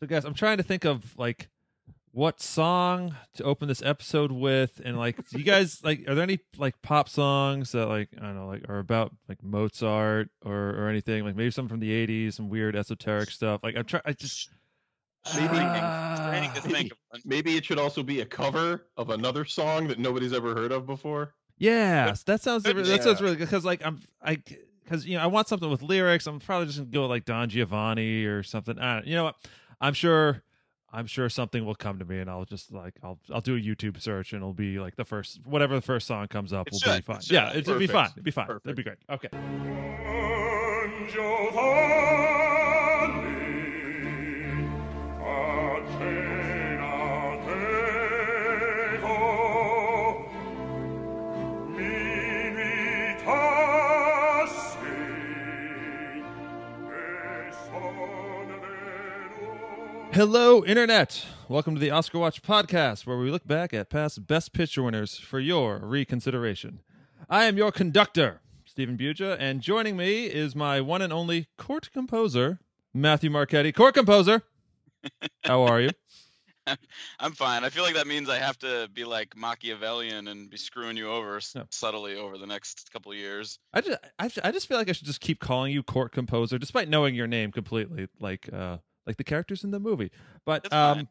So, guys, I'm trying to think of like what song to open this episode with, and like, do you guys like? Are there any like pop songs that like I don't know, like are about like Mozart or or anything? Like maybe something from the '80s, some weird esoteric stuff. Like I'm trying. I just Maybe- ah. trying to think of one. Maybe it should also be a cover of another song that nobody's ever heard of before. Yeah, that sounds Good- that sounds really good because like I'm I because you know I want something with lyrics. I'm probably just gonna go with, like Don Giovanni or something. I don't, you know what? I'm sure I'm sure something will come to me and I'll just like I'll I'll do a YouTube search and it'll be like the first whatever the first song comes up It will should, be fine. should. Yeah, it'll be fine. It'll be fine. It'll be great. Okay. Hello, Internet. Welcome to the Oscar Watch podcast, where we look back at past Best Picture winners for your reconsideration. I am your conductor, Stephen Buja, and joining me is my one and only court composer, Matthew Marchetti. Court composer, how are you? I'm fine. I feel like that means I have to be like Machiavellian and be screwing you over No. subtly over the next couple of years. I just, I, I just feel like I should just keep calling you court composer, despite knowing your name completely, like, uh, like the characters in the movie. But um.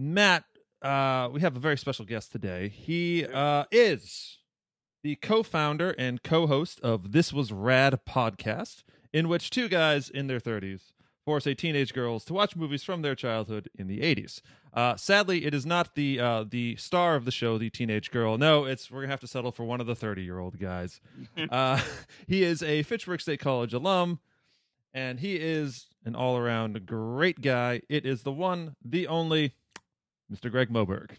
Matt, uh, we have a very special guest today. He uh, is the co-founder and co-host of This Was Rad podcast, in which two guys in their 30s force a teenage girls to watch movies from their childhood in the 80s. Uh, sadly, it is not the uh, the star of the show, the teenage girl. No, it's we're gonna have to settle for one of the 30 year old guys. uh, he is a Fitchburg State College alum, and he is an all around great guy. It is the one, the only, Mr. Greg Moberg.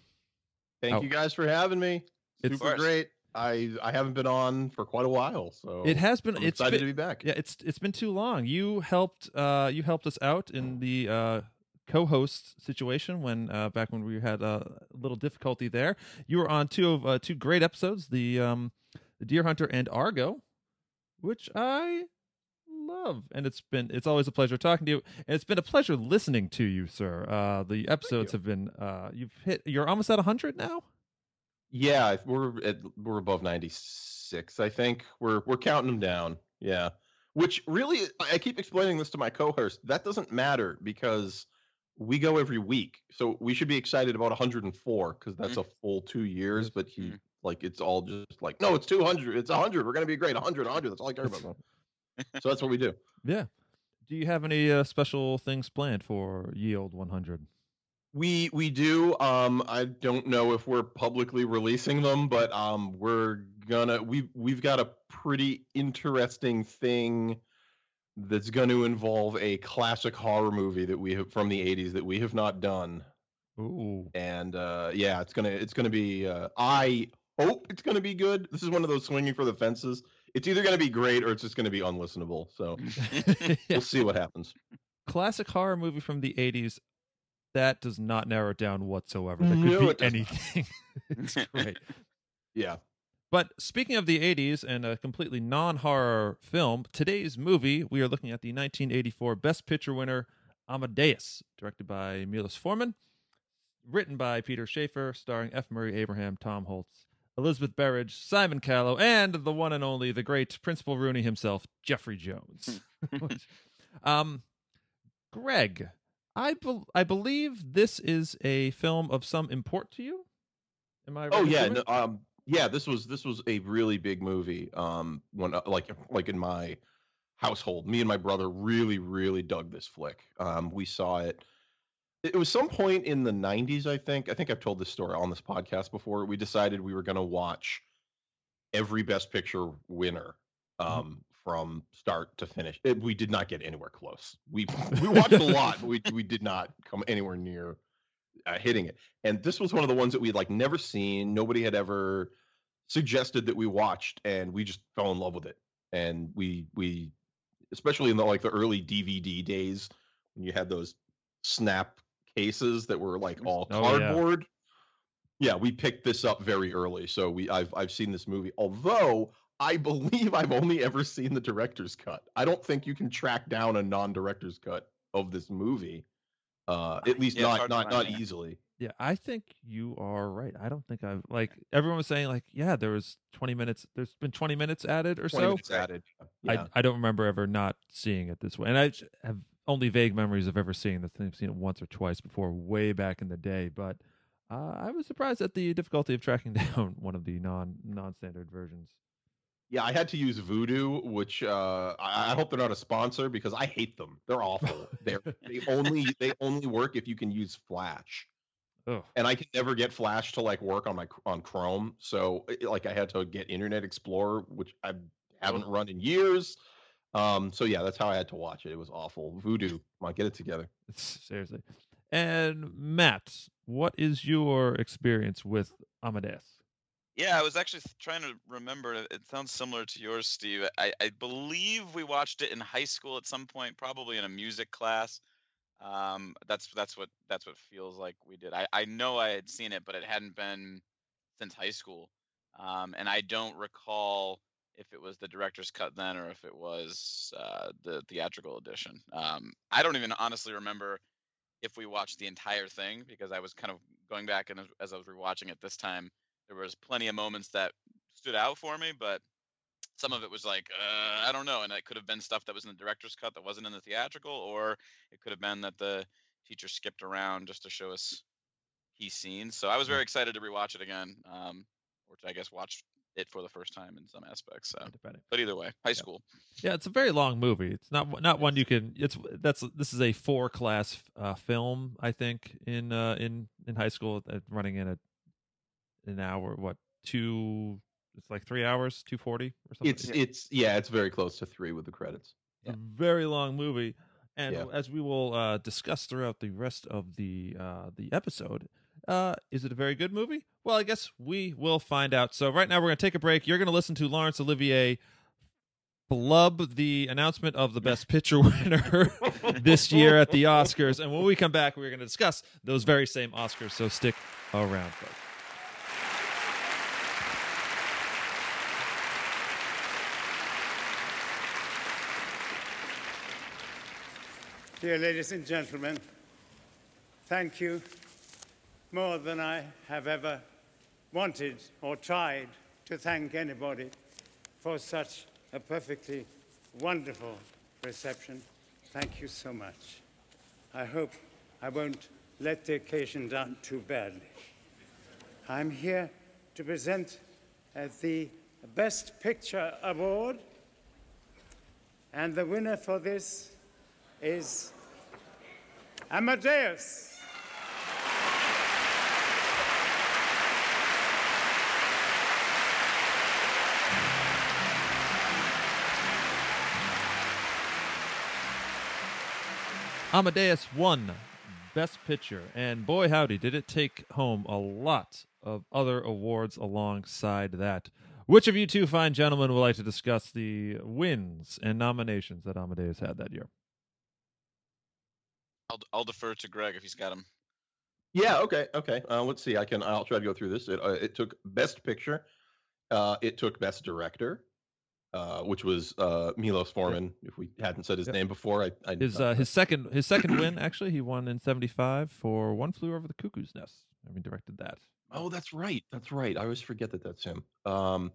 Thank Oh. you guys for having me. It's- Super great. I I haven't been on for quite a while, so It has been. I'm it's excited been, to be back. Yeah, it's it's been too long. You helped uh you helped us out in the uh co-host situation when uh back when we had uh, a little difficulty there. You were on two of uh, two great episodes, the um the Deer Hunter and Argo, which I love and it's been it's always a pleasure talking to you and it's been a pleasure listening to you sir uh the episodes have been uh you've hit you're almost at 100 now Yeah, we're at we're above 96, I think. We're we're counting them down. Yeah. Which really I keep explaining this to my co-host. That doesn't matter because we go every week. So we should be excited about 104 cuz that's a full 2 years, but he Mm. like it's all just like no, it's 200. It's 100. We're going to be great. 100, 100. That's all I care about. So that's what we do. yeah do you have any uh, special things planned for yield 100 We we do. Um, I don't know if we're publicly releasing them, but um, we're gonna we we've got a pretty interesting thing that's going to involve a classic horror movie that we have from the '80s that we have not done, Ooh. and uh, yeah, it's gonna it's gonna be. Uh, I hope it's gonna be good. This is one of those swinging for the fences. It's either gonna be great or it's just gonna be unlistenable. So Yeah. we'll see what happens. Classic horror movie from the 80s. That does not narrow it down whatsoever. That could No, be anything. it's great. Yeah. But speaking of the 80s and a completely non horror film, today's movie, we are looking at the 1984 Best Picture winner, Amadeus, directed by Milos Forman, written by Peter Shaffer, starring F. Murray Abraham, Tom Hulce, Elizabeth Berridge, Simon Callow, and the one and only, the great Principal Rooney himself, Jeffrey Jones. um, Greg, I, bel I believe this is a film of some import to you. Am I? Oh yeah, no, um, yeah. This was this was a really big movie. Um, when uh, like like in my household, me and my brother really really dug this flick. Um, we saw it. It was some point in the '90s, I think. I think I've told this story on this podcast before. We decided we were going to watch every Best Picture winner um, from start to finish. It, we did not get anywhere close. We we watched a lot, but we we did not come anywhere near uh, hitting it. And this was one of the ones that we'd like never seen. Nobody had ever suggested that we watched, and we just fell in love with it. And we we, especially in the like the early DVD days when you had those snap cases that were like all Oh, yeah. cardboard. yeah. we picked this up very early, so we I've I've seen this movie. Although I believe I've only ever seen the director's cut. I don't think you can track down a non-director's cut of this movie. Uh, at least Yeah, not not not yeah. easily. Yeah, I think you are right. I don't think I've like everyone was saying like, yeah, there was 20 minutes. There's been 20 minutes added or 20 so. minutes added. Yeah. I I don't remember ever not seeing it this way, and I have only vague memories of ever seeing this. I've seen it once or twice before, way back in the day. But uh, I was surprised at the difficulty of tracking down one of the non non standard versions. Yeah, I had to use Vudu, which uh, I, I hope they're not a sponsor because I hate them. They're awful. They're they only they only work if you can use Flash, Oh, and I can never get Flash to like work on my on Chrome. So like I had to get Internet Explorer, which I haven't run in years. Um, so yeah, that's how I had to watch it. It was awful. Vudu, come on, get it together. seriously. And Matt, what is your experience with Amadeus? Yeah, I was actually trying to remember. It it sounds similar to yours, Steve. I, I believe we watched it in high school at some point, probably in a music class. Um, that's that's what that's what feels like we did. I, I know I had seen it, but it hadn't been since high school. Um, and I don't recall if it was the director's cut then or if it was uh, the theatrical edition. Um, I don't even honestly remember if we watched the entire thing because I was kind of going back and as, I was rewatching it this time, there was plenty of moments that stood out for me, but some of it was like uh, I don't know, and it could have been stuff that was in the director's cut that wasn't in the theatrical, or it could have been that the teacher skipped around just to show us key scenes. So I was very excited to rewatch it again, um, or to I guess watch it for the first time in some aspects. So, Depending. but either way, high school. Yeah, it's a very long movie. It's not not one you can. It's that's this is a four class uh, film. I think in uh, in in high school, uh, running in a an hour. What two? It's like three hours, two forty or something. It's it's yeah, it's very close to three with the credits. a very long movie and Yeah. as we will uh, discuss throughout the rest of the uh, the episode uh, is it a very good movie? Well i guess we will find out. So right now we're going to take a break. You're going to listen to laurence olivier blub the announcement of the best picture winner this year at the oscars. And when we come back we're going to discuss those very same oscars. So stick around folks. Dear ladies and gentlemen, thank you more than I have ever wanted or tried to thank anybody for such a perfectly wonderful reception. Thank you so much. I hope I won't let the occasion down too badly. I'm here to present uh, the Best Picture Award, and the winner for this is Amadeus. Amadeus won Best Picture, and boy howdy, did it take home a lot of other awards alongside that. Which of you two fine gentlemen would like to discuss the wins and nominations that Amadeus had that year? I'll I'll defer to Greg if he's got him. Yeah. Okay. Okay. Uh, let's see. I can. I'll try to go through this. It, uh, it took Best Picture. Uh, it took Best Director, uh, which was uh, Milos Forman. If we hadn't said his Yep. name before, I, I His uh, his second his second win actually he won in '75 for One Flew Over the Cuckoo's Nest. I mean, directed that. Oh, that's right. That's right. I always forget that that's him. Um,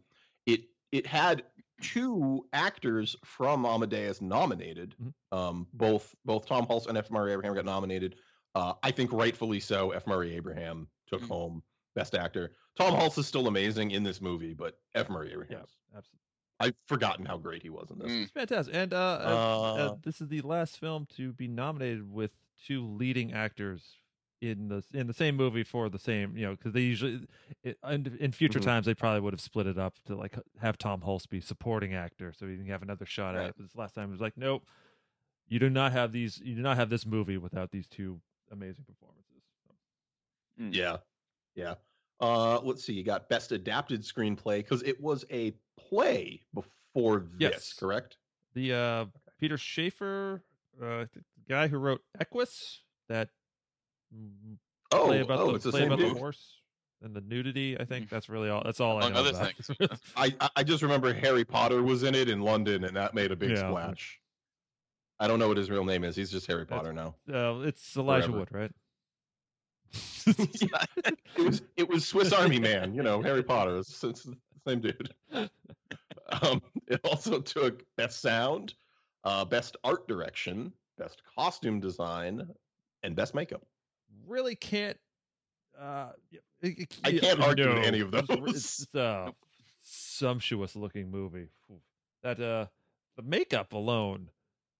it it had two actors from Amadeus nominated. Mhm. Um, both both Tom Hulce and F. Murray Abraham got nominated. Uh, I think rightfully so. F. Murray Abraham took Mhm. home Best Actor. Tom Hulce is still amazing in this movie, but F. Murray Abraham. Yes, absolutely. I've forgotten how great he was in this. Mm. It's fantastic. And uh, uh, uh, this is the last film to be nominated with two leading actors in the in the same movie for the same, you know, because they usually it, in, in future Mhm. times they probably would have split it up to like have Tom Hulce be supporting actor, so he can have another shot at it. But this last time it was like, nope, you do not have these, you do not have this movie without these two amazing performances. So, Yeah, yeah. Uh, let's see. You got Best Adapted Screenplay because it was a play before this, Yes. correct? the uh, Peter Shaffer, uh, the guy who wrote Equus, that Oh, play about oh, the it's the play same about the horse and the nudity. I think that's really all. That's all I know other about. things. I I- I just remember Harry Potter was in it in London, and that made a big Yeah. splash. I don't know what his real name is. He's just Harry That's- Potter now. Uh, it's Elijah Forever. Wood, right? It was it was Swiss Army Man. You know, Harry Potter. It's, it's the same dude. Um, it also took best sound, uh, best art direction, best costume design, and best makeup. really can't. Uh, y- y- I can't argue with no. any of those. It's, it's a sumptuous looking movie. That uh, the makeup alone.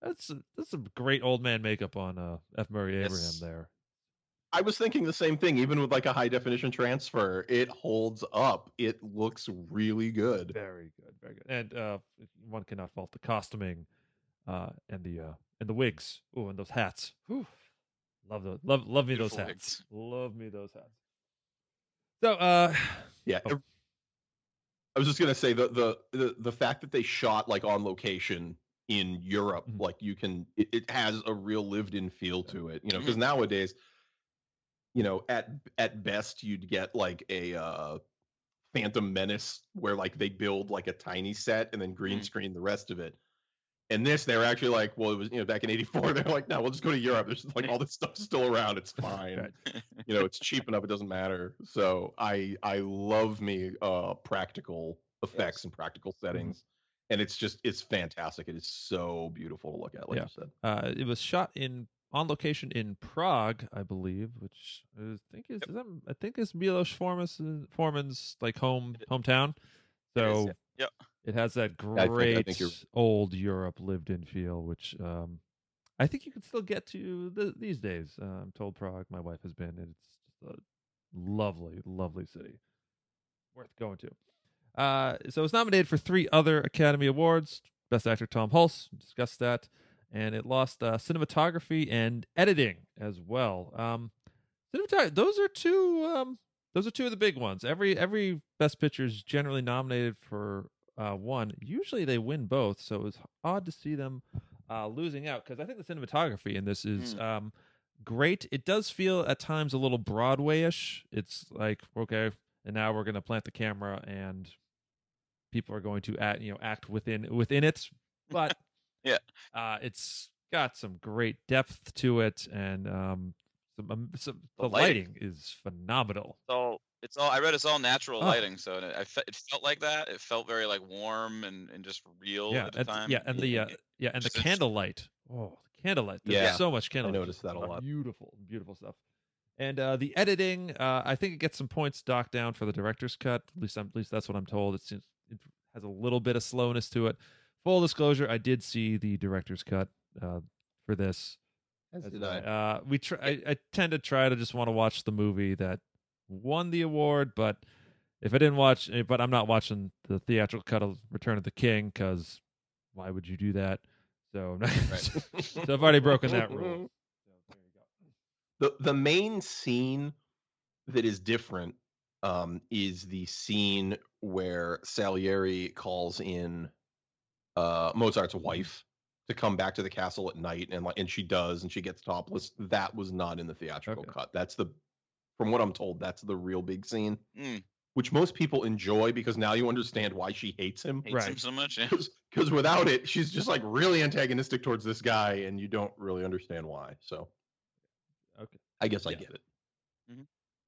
That's that's some great old man makeup on uh F. Murray Abraham Yes. there. I was thinking the same thing. Even with like a high definition transfer, it holds up. It looks really good. Very good, very good. And uh, one cannot fault the costuming, uh, and the uh, and the wigs. Oh, and those hats. Whew. Love those. Love love me those hats. wigs. Love me those hats. So, uh, Yeah. Oh. I was just gonna say the, the the the fact that they shot like on location in Europe, Mhm. like you can, it, it has a real lived-in feel to it. You know, Mm-hmm. because nowadays, you know, at at best you'd get like a uh, Phantom Menace where like they build like a tiny set and then green Mhm. screen the rest of it. And this, they're actually like, well, it was you know back in '84. They're like, no, we'll just go to Europe. There's like all this stuff still around. It's fine you know it's cheap enough it doesn't matter so i i love me uh practical effects and practical Mm-hmm. settings and it's just it's fantastic it is so beautiful to look at like Yeah. you said Uh, it was shot in on location in Prague, I believe, which I think is, is that, I think is Milos Forman's Forman's like home hometown. It is, So yeah. Yep. it has that I think- I great think old Europe lived in feel, which um, I think you can still get to th- these days. Uh, I'm told Prague, my wife has been, and it's just a lovely, lovely city, worth going to. Uh, so it was nominated for three other Academy Awards. Best Actor Tom Hulce, discussed that, and it lost uh, cinematography and editing as well. Um, those are two. Um, those are two of the big ones. Every every Best Picture is generally nominated for uh, one. Usually they win both, so it was odd to see them uh, losing out because I think the cinematography in this is Hmm. um, great. It does feel at times a little Broadway-ish. It's like okay, and now we're going to plant the camera and people are going to act, you know, act within within it. But Yeah. uh, it's got some great depth to it, and um, some, um, some the, The lighting. lighting. is phenomenal. It's all it's all I read it's all natural Oh. lighting, so it, I fe- it felt like that. It felt very like warm and, and just real yeah, at the and- time. yeah, and the uh, yeah, and the candlelight. Oh, the candlelight! There's Yeah. so much candlelight. I noticed that a lot. Beautiful, beautiful stuff. And uh, the editing, uh, I think it gets some points docked down for the director's cut. At least, I'm, at least that's what I'm told. It seems it has a little bit of slowness to it. Full disclosure: I did see the director's cut uh, for this. as did I-. Uh, we try. I, I tend to try to just want to watch the movie that won the award, but if I didn't watch, eh, but I'm not watching the theatrical cut of Return of the King because why would you do that? So, so I've already broken that rule. So, there you go. the the main scene that is different um, is the scene where Salieri calls in uh, Mozart's wife to come back to the castle at night, and like, and she does, and she gets topless. That was not in the theatrical Okay. cut. That's the, from what I'm told, that's the real big scene, Mm, which most people enjoy because now you understand why she hates him. hates him Right. so much. Yeah. Because without it, she's just like really antagonistic towards this guy, and you don't really understand why. So Okay. I guess I get it.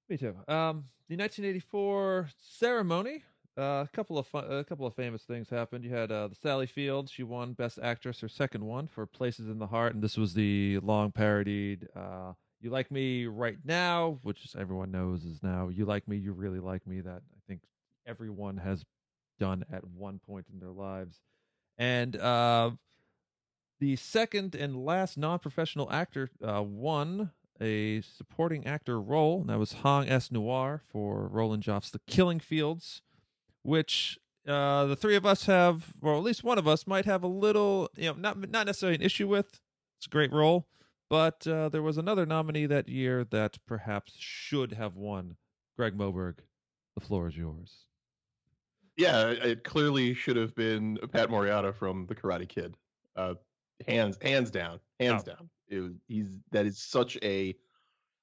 Me too. Um, the 1984 ceremony. Uh, a couple of a couple of famous things happened. You had uh, the Sally Field. She won Best Actress, her second one for Places in the Heart, and this was the long parodied uh, "You Like Me Right Now," which everyone knows is now "You Like Me, You Really Like Me." That I think everyone has done at one point in their lives, and uh, the second and last non-professional actor uh, won a supporting actor role, and that was Haing S. Ngor for Roland Joffé's The Killing Fields, which uh, the three of us have, or at least one of us might have a little, you know, not not necessarily an issue with. It's a great role, but uh, there was another nominee that year that perhaps should have won. Greg Moberg, the floor is yours. Yeah, it clearly should have been Pat Morita from The Karate Kid. Uh, hands, hands down, hands Oh. down. It he's that is such a.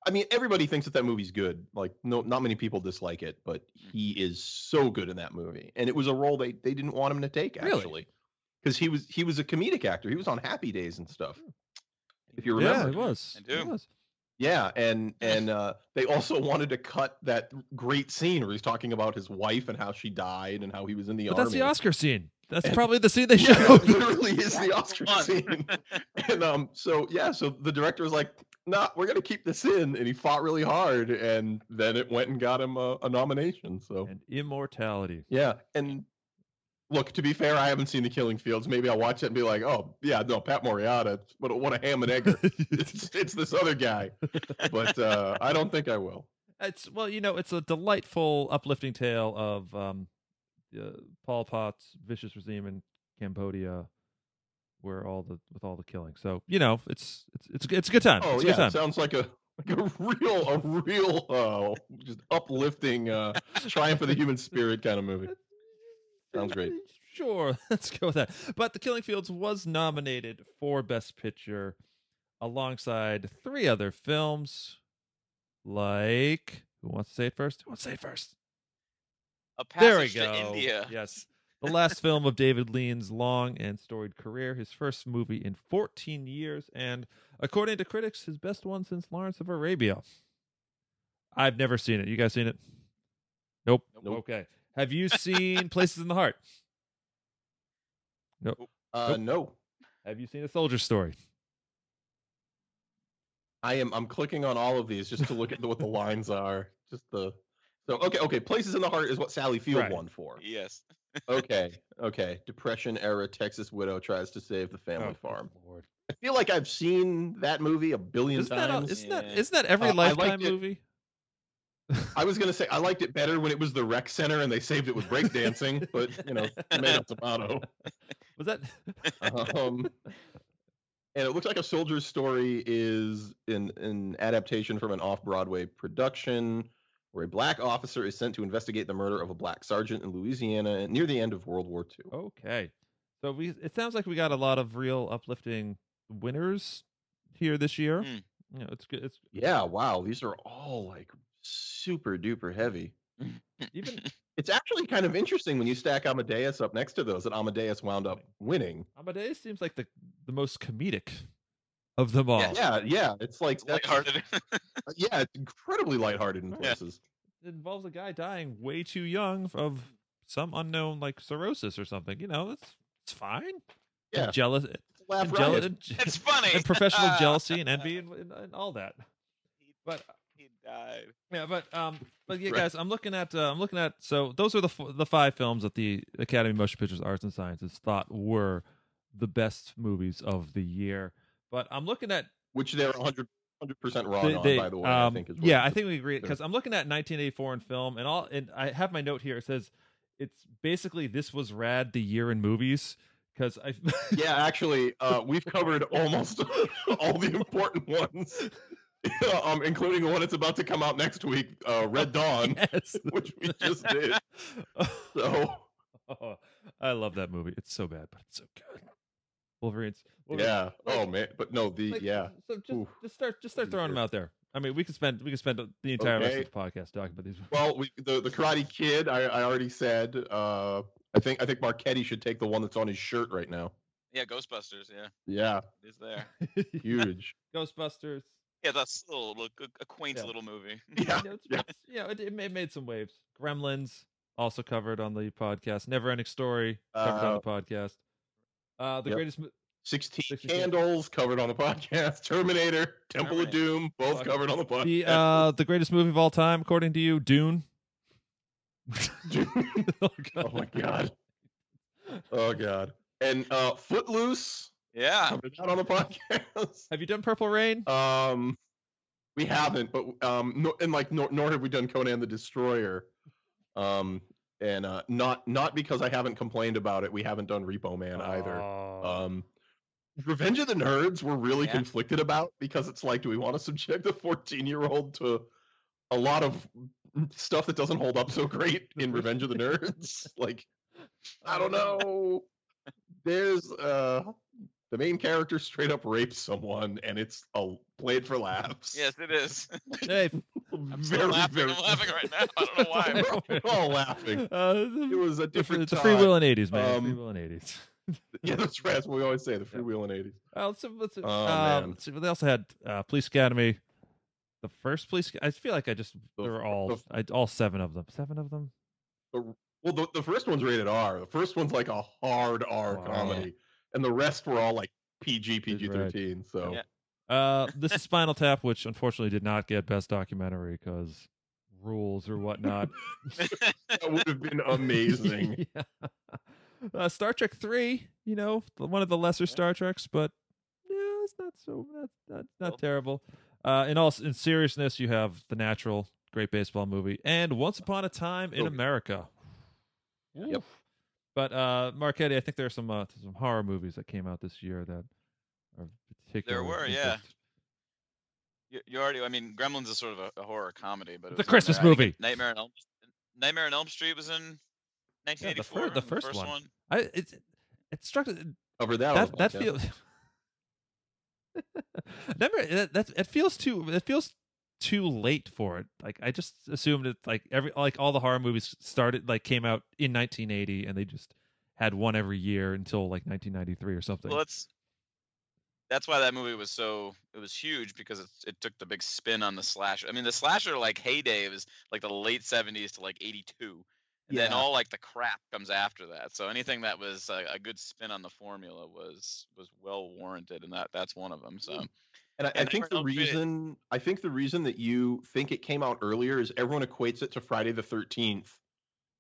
I mean, everybody thinks that that movie's good. Like, no, not many people dislike it, but he is so good in that movie. And it was a role they they didn't want him to take actually. because he was he was a comedic actor. He was on Happy Days and stuff. If you remember, Yeah, remember, it was. I do. It was. Yeah, and and uh, they also wanted to cut that great scene where he's talking about his wife and how she died and how he was in the But army. that's the Oscar scene. That's And- probably the scene they Yeah, showed. it literally is the Oscar scene. And um, so yeah, so the director was like, "Nah, we're gonna keep this in," and he fought really hard, and then it went and got him a, a nomination. So and immortality. yeah, and look, to be fair, I haven't seen The Killing Fields. Maybe I'll watch it and be like, "Oh yeah, no, Pat Morita, what what a ham and egger." it's, it's this other guy, but uh, I don't think I will. It's well, you know, it's a delightful, uplifting tale of um, uh, Pol Pot's vicious regime in Cambodia, where all the with all the killing. So you know, it's it's it's it's a good time. Oh it's a yeah, good time. sounds like a like a real a real uh, just uplifting uh, triumph of the human spirit kind of movie. Sounds great. Sure, let's go with that. But The Killing Fields was nominated for Best Picture alongside three other films, like who wants to say it first? Who wants to say it first? A There we passage go. to India. Yes. The last film of David Lean's long and storied career, his first movie in 14 years, and according to critics, his best one since Lawrence of Arabia. I've never seen it. You guys seen it? Nope. Nope. Okay. Have you seen Places in the Heart? Nope. Uh, no, Have you seen A Soldier Story? I am. I'm clicking on all of these just to look at the, what the lines are. Just the. So okay, okay. Places in the Heart is what Sally Field Right. won for. Yes. Okay, okay. Depression era Texas widow tries to save the family Oh, farm. Lord. I feel like I've seen that movie a billion Isn't times. isn't, that, Yeah. isn't that every Uh, I Lifetime it. movie? I was gonna say I liked it better when it was the rec center and they saved it with breakdancing, but you know, tomato tomato. Was that? um, and it looks like a soldier's story is an, an adaptation from an off-broadway production where a black officer is sent to investigate the murder of a black sergeant in louisiana near the end of world war ii Okay. So we it sounds like we got a lot of real uplifting winners here this year. Mm. You know, it's good. It's yeah wow these are all like super duper heavy even it's actually kind of interesting when you stack amadeus up next to those that amadeus wound up winning Amadeus seems like the the most comedic of them all. yeah yeah it's like It's lighthearted. yeah it's incredibly lighthearted in Yeah. places It involves a guy dying way too young of some unknown like cirrhosis or something. You know, it's it's fine. yeah And jealous and, jealous, and, it's funny. and professional jealousy and envy and, and, and all that. But He died. Yeah, but um, but yeah, Right. guys, I'm looking at uh, I'm looking at so those are the f- the five films that the Academy of Motion Pictures Arts and Sciences thought were the best movies of the year. But I'm looking at which they're 100 percent wrong they, on, they- by the way. I um, think is yeah, I think we agree because I'm looking at 1984 in film and all, and I have my note here. It says it's basically this was rad the year in movies because I yeah, actually, uh, we've covered almost all the important ones, um, including the one that's about to come out next week, uh, Red Dawn, yes. which we just did. So Oh, I love that movie. It's so bad, but it's so good. Wolverine's, Wolverine- yeah, oh man, but no, the like, yeah, So just Oof. just start just start throwing them out there. I mean, we could spend we could spend the entire rest of the podcast talking about these. well, we, the the Karate Kid, I, I already said. Uh, I think I think Marchetti should take the one that's on his shirt right now. Yeah, Ghostbusters. Yeah, Yeah, he's there. huge. Ghostbusters. Yeah, that's a little, look, a, a quaint Yeah. little movie. Yeah, You know, it's, yeah. you know, it, it made, made some waves. Gremlins also covered on the podcast. Never Ending Story covered on Uh, the podcast. Uh, the yep. greatest. 16 16 Candles covered on the podcast. Terminator, Temple of Doom, both Fuck. covered on the podcast. The uh, the greatest movie of all time, according to you, Dune. oh, oh my god. Oh god. And uh Footloose Yeah, covered that on the podcast. Have you done Purple Rain? Um we haven't, but um nor, and like nor, nor have we done Conan the Destroyer. Um and uh not not because I haven't complained about it. We haven't done Repo Man either. Oh. Um Revenge of the Nerds we're really Yeah. conflicted about because it's like, do we want to subject a 14 year old to a lot of stuff that doesn't hold up so great in Revenge of the Nerds? like, I don't know. There's uh the main character straight up rapes someone and it's a played for laughs. yes, it is. hey, I'm still laughing. I'm laughing right now. I don't know why. We're all laughing. Uh, It was a different the time. free will in '80s, man. free Um, will in '80s. yeah, that's right. That's what we always say. The freewheeling eighties. Uh, let's, let's, Oh, man. let's see, they also had uh, Police Academy. The first Police. I feel like I just The- they're all the- I, all seven of them. Seven of them. Well, the, the first one's rated R. The first one's like a hard R Wow. comedy, and the rest were all like PG, PG Right. thirteen. So Yeah. Uh, this is Spinal Tap, which unfortunately did not get Best Documentary because rules or whatnot. that would have been amazing. yeah. Uh, Star Trek Three, you know, one of the lesser Star Treks, but yeah, it's not so not not, not Cool. terrible. Uh, in all in seriousness, you have The Natural, great baseball movie, and Once Upon a Time in Oh. America. Yep. But uh, Marchetti, I think there are some uh, some horror movies that came out this year that are particularly. were, yeah. You, you already. I mean, Gremlins is sort of a, a horror comedy, but it The was Christmas there. Movie. Nightmare on Elm. Nightmare on Elm Street was in 1984. the first one. one. I it it struck Cover that. that that feels. Remember that, that it feels too it feels too late for it. Like I just assumed it like every like all the horror movies started like came out in 1980 and they just had one every year until like 1993 or something. Well, that's that's why that movie was so it was huge because it it took the big spin on the slasher. I mean, the slasher like heyday was like the late 70s to like 82. And then all like the crap comes after that. So anything that was a, a good spin on the formula was was well warranted, and that that's one of them. So mm. And I, I think the reason I think the reason that you think it came out earlier is everyone equates it to Friday the Thirteenth,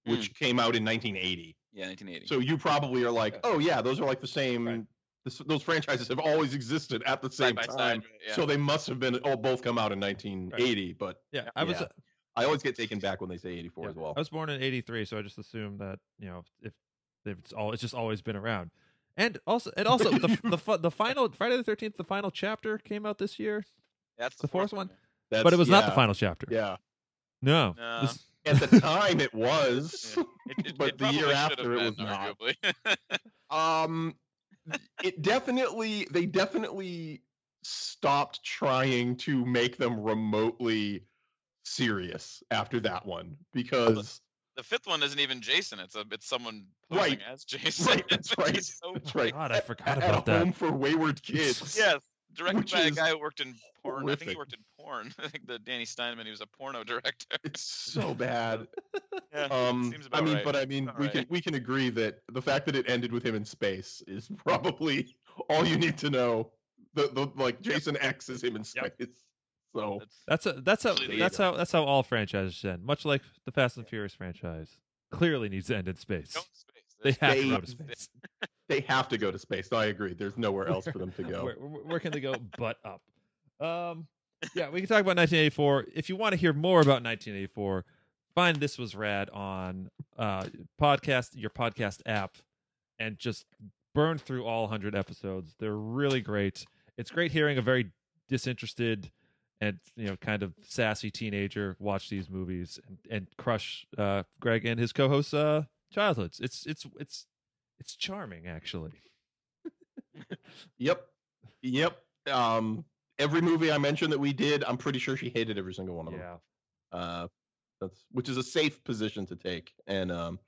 mm. which came out in 1980. yeah, 1980. So you probably are like, Yeah. oh yeah, those are like the same. Right. This- those franchises have always existed at the same time, side, yeah. so they must have been all both come out in 1980. But yeah, I was yeah. I always get taken back when they say 84 yeah, as well. I was born in 83, so I just assume that, you know, if, if it's all it's just always been around. And also and also the the the final Friday the 13th the final chapter came out this year, that's the fourth one? That's, but it was not the final chapter. Yeah, No. No. This- at the time it was, Yeah. It, it, but it the year probably should have after it was been, not. Um, it definitely they definitely stopped trying to make them remotely serious after that one because the fifth one isn't even Jason. It's a it's someone posing Right. as Jason. Right, that's right, so that's right. God, I forgot at about a that. home for wayward kids. Yes, directed Which by a guy who worked in porn. I think he worked in porn. I think the Danny Steinmann. He was a porno director. It's so bad. Yeah, Um, seems I mean, right. but I mean, About we right. can we can agree that the fact that it ended with him in space is probably all you need to know. The the like Jason X is him in space. Yep. So That's a that's how that's how that's how all franchises end. Much like the Fast and Furious franchise clearly needs to end in space. Space. They There's- have to go to space. they have to go to space. No, I agree. There's nowhere else for them to go. Where, where, where can they go but up? Um, yeah, we can talk about 1984. If you want to hear more about 1984, find This Was Rad on uh, podcast, your podcast app, and just burn through all 100 episodes. They're really great. It's great hearing a very disinterested and you know kind of sassy teenager watch these movies and, and crush uh, Greg and his co-hosts' uh, childhoods. It's it's it's it's charming actually. Yep. Yep. Um, every movie I mentioned that we did, I'm pretty sure she hated every single one of them. Yeah. Uh, that's which is a safe position to take. And um,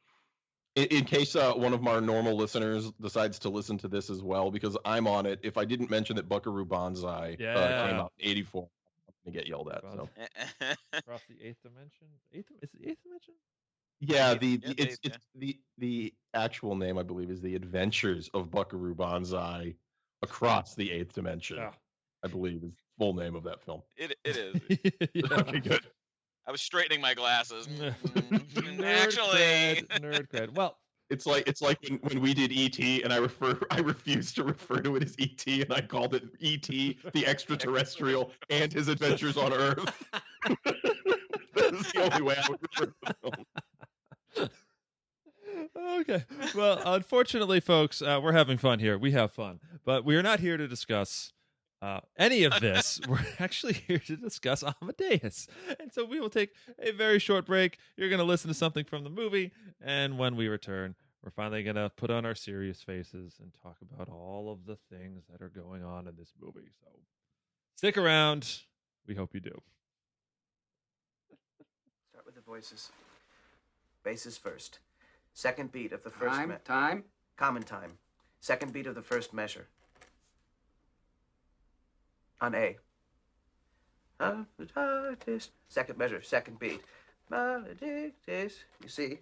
in, in case uh, one of our normal listeners decides to listen to this as well, because I'm on it. If I didn't mention that Buckaroo Banzai uh, came out in '84, I'm gonna get yelled at. So across the eighth dimension. Eighth is it eighth dimension? yeah, Eighth- the, yeah, the the it's eighth, it's the the actual name I believe is the Adventures of Buckaroo Banzai across the eighth dimension. I believe is the full name of that film. it it is. Yeah. Okay, good. I was straightening my glasses. Nerd Mm, Actually, cred, nerd cred. Well, It's like it's like when, when we did ET and I refer I refused to refer to it as ET and I called it ET the extraterrestrial and his adventures on Earth. that is the only way I would refer to the film. okay. Well, unfortunately, folks, uh, we're having fun here. We have fun, but we are not here to discuss uh, any of this. we're actually here to discuss Amadeus, and so we will take a very short break. You're going to listen to something from the movie, and when we return, we're finally going to put on our serious faces and talk about all of the things that are going on in this movie. So stick around. We hope you do. Start with the voices. Basses first. Second beat of the first Time, me- time. common time. Second beat of the first measure. On A. Maledictis. Second measure, second beat. Maledictis. You see?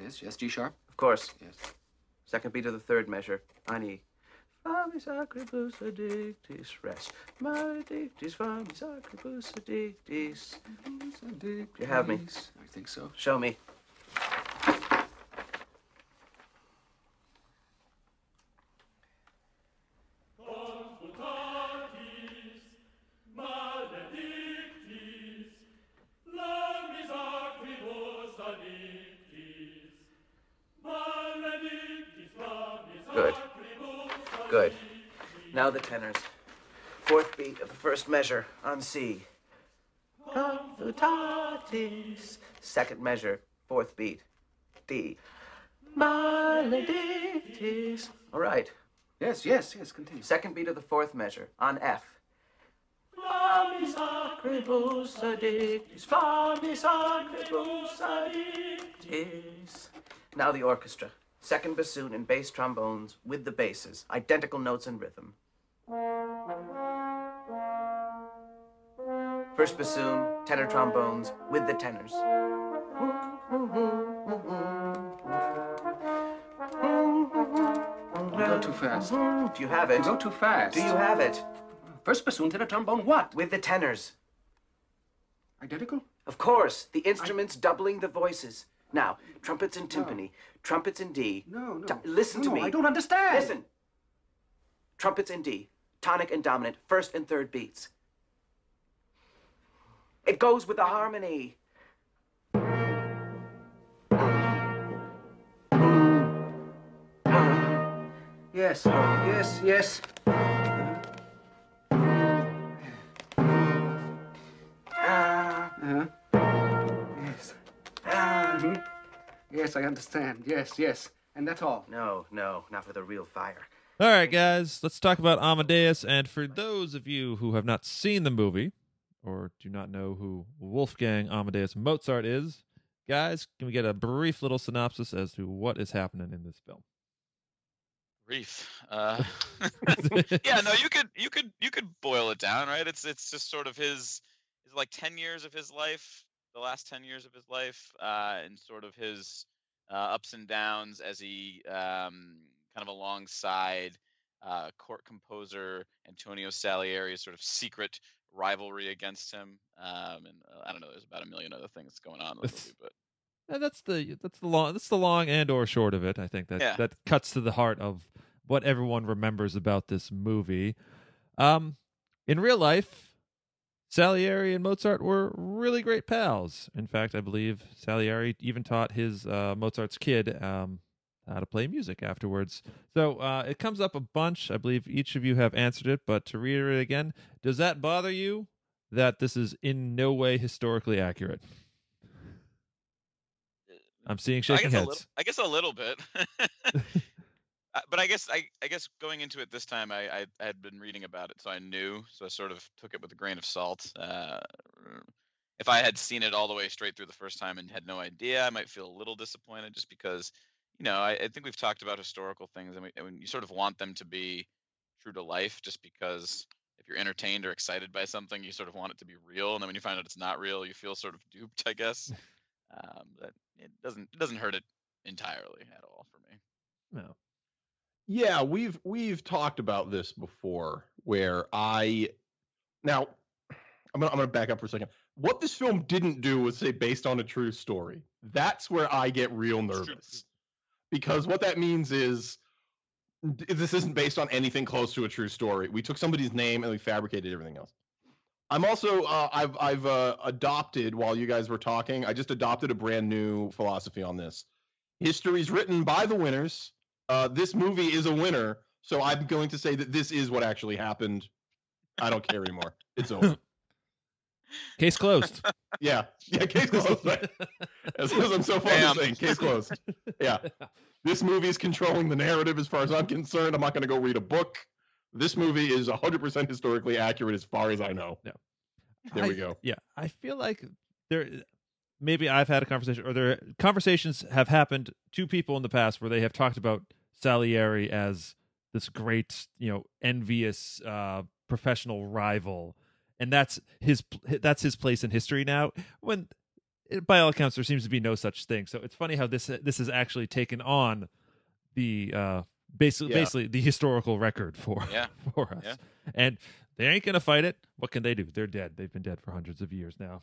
Yes, yes, G sharp. Of course. Yes. Second beat of the third measure. On E. Flammis acribus addictis rest. Maledictis flammis acribus addictis. You have me. I think so. Show me. First measure on C. Confutatis. Second measure, fourth beat. D. Maledictis. All right. Yes, yes, yes, continue. Second beat of the fourth measure on F. Flammis acribus addictis, flammis acribus addictis. Now the orchestra. Second bassoon and bass trombones with the basses, identical notes and rhythm. First bassoon, tenor trombones with the tenors. You go too fast. Do you have it? go too fast. Do you have it? First bassoon, tenor trombone, what? With the tenors. Identical? Of course, the instruments doubling the voices. Now, trumpets and timpani, trumpets in D. No, no. Listen to No, me. I don't understand. Listen. Trumpets in D, tonic and dominant, first and third beats. It goes with the harmony. Yes, yes, yes. Ah, Uh-huh. Yes. ah. Mhm. Yes, I understand. Yes, yes. And that's all. No, no, not for the real fire. All right, guys, let's talk about Amadeus. And for those of you who have not seen the movie or do not know who Wolfgang Amadeus Mozart is, guys, can we get a brief little synopsis as to what is happening in this film? Brief. Uh, yeah, no, you could you could you could boil it down, right? It's it's just sort of his his like ten years of his life, the last ten years of his life, uh, and sort of his uh, ups and downs as he um, kind of alongside uh, court composer Antonio Salieri's sort of secret rivalry against him. Um, and uh, I don't know, there's about a million other things going on the movie, but Uh, that's the that's the long that's the long and or short of it. I think that Yeah. that cuts to the heart of what everyone remembers about this movie. Um, in real life, Salieri and Mozart were really great pals. In fact, I believe Salieri even taught his uh, Mozart's kid um, how to play music afterwards. So uh, it comes up a bunch. I believe each of you have answered it, but to reiterate again, does that bother you that this is in no way historically accurate? I'm seeing I shaking guess a heads. little, I guess a little bit. Uh, but I guess I, I guess going into it this time, I, I I had been reading about it, so I knew. So I sort of took it with a grain of salt. Uh, if I had seen it all the way straight through the first time and had no idea, I might feel a little disappointed, just because, you know, I, I think we've talked about historical things, and, we, and you sort of want them to be true to life, just because if you're entertained or excited by something, you sort of want it to be real, and then when you find out it's not real, you feel sort of duped, I guess. um, but it doesn't it doesn't hurt it entirely at all for me. No. Yeah, we've we've talked about this before where I now I'm gonna I'm gonna back up for a second. What this film didn't do was say based on a true story. That's where I get real nervous. Because what that means is this isn't based on anything close to a true story. We took somebody's name and we fabricated everything else. I'm also uh, I've I've uh, adopted while you guys were talking. I just adopted a brand new philosophy on this. History's written by the winners. Uh, this movie is a winner, so I'm going to say that this is what actually happened. I don't care anymore. It's over. Case closed. Yeah, yeah. Case closed. Right? As, as I'm so far Bam. saying, case closed. Yeah, this movie is controlling the narrative as far as I'm concerned. I'm not going to go read a book. This movie is 100% historically accurate as far as I know. No. There I- we go. Yeah, I feel like there. Maybe I've had a conversation, or there conversations have happened to people in the past where they have talked about Salieri as this great, you know, envious uh, professional rival, and that's his that's his place in history now. When by all accounts there seems to be no such thing. So it's funny how this this has actually taken on the uh, basically Yeah. basically the historical record for Yeah. for us, Yeah. and they ain't gonna fight it. What can they do? They're dead. They've been dead for hundreds of years now.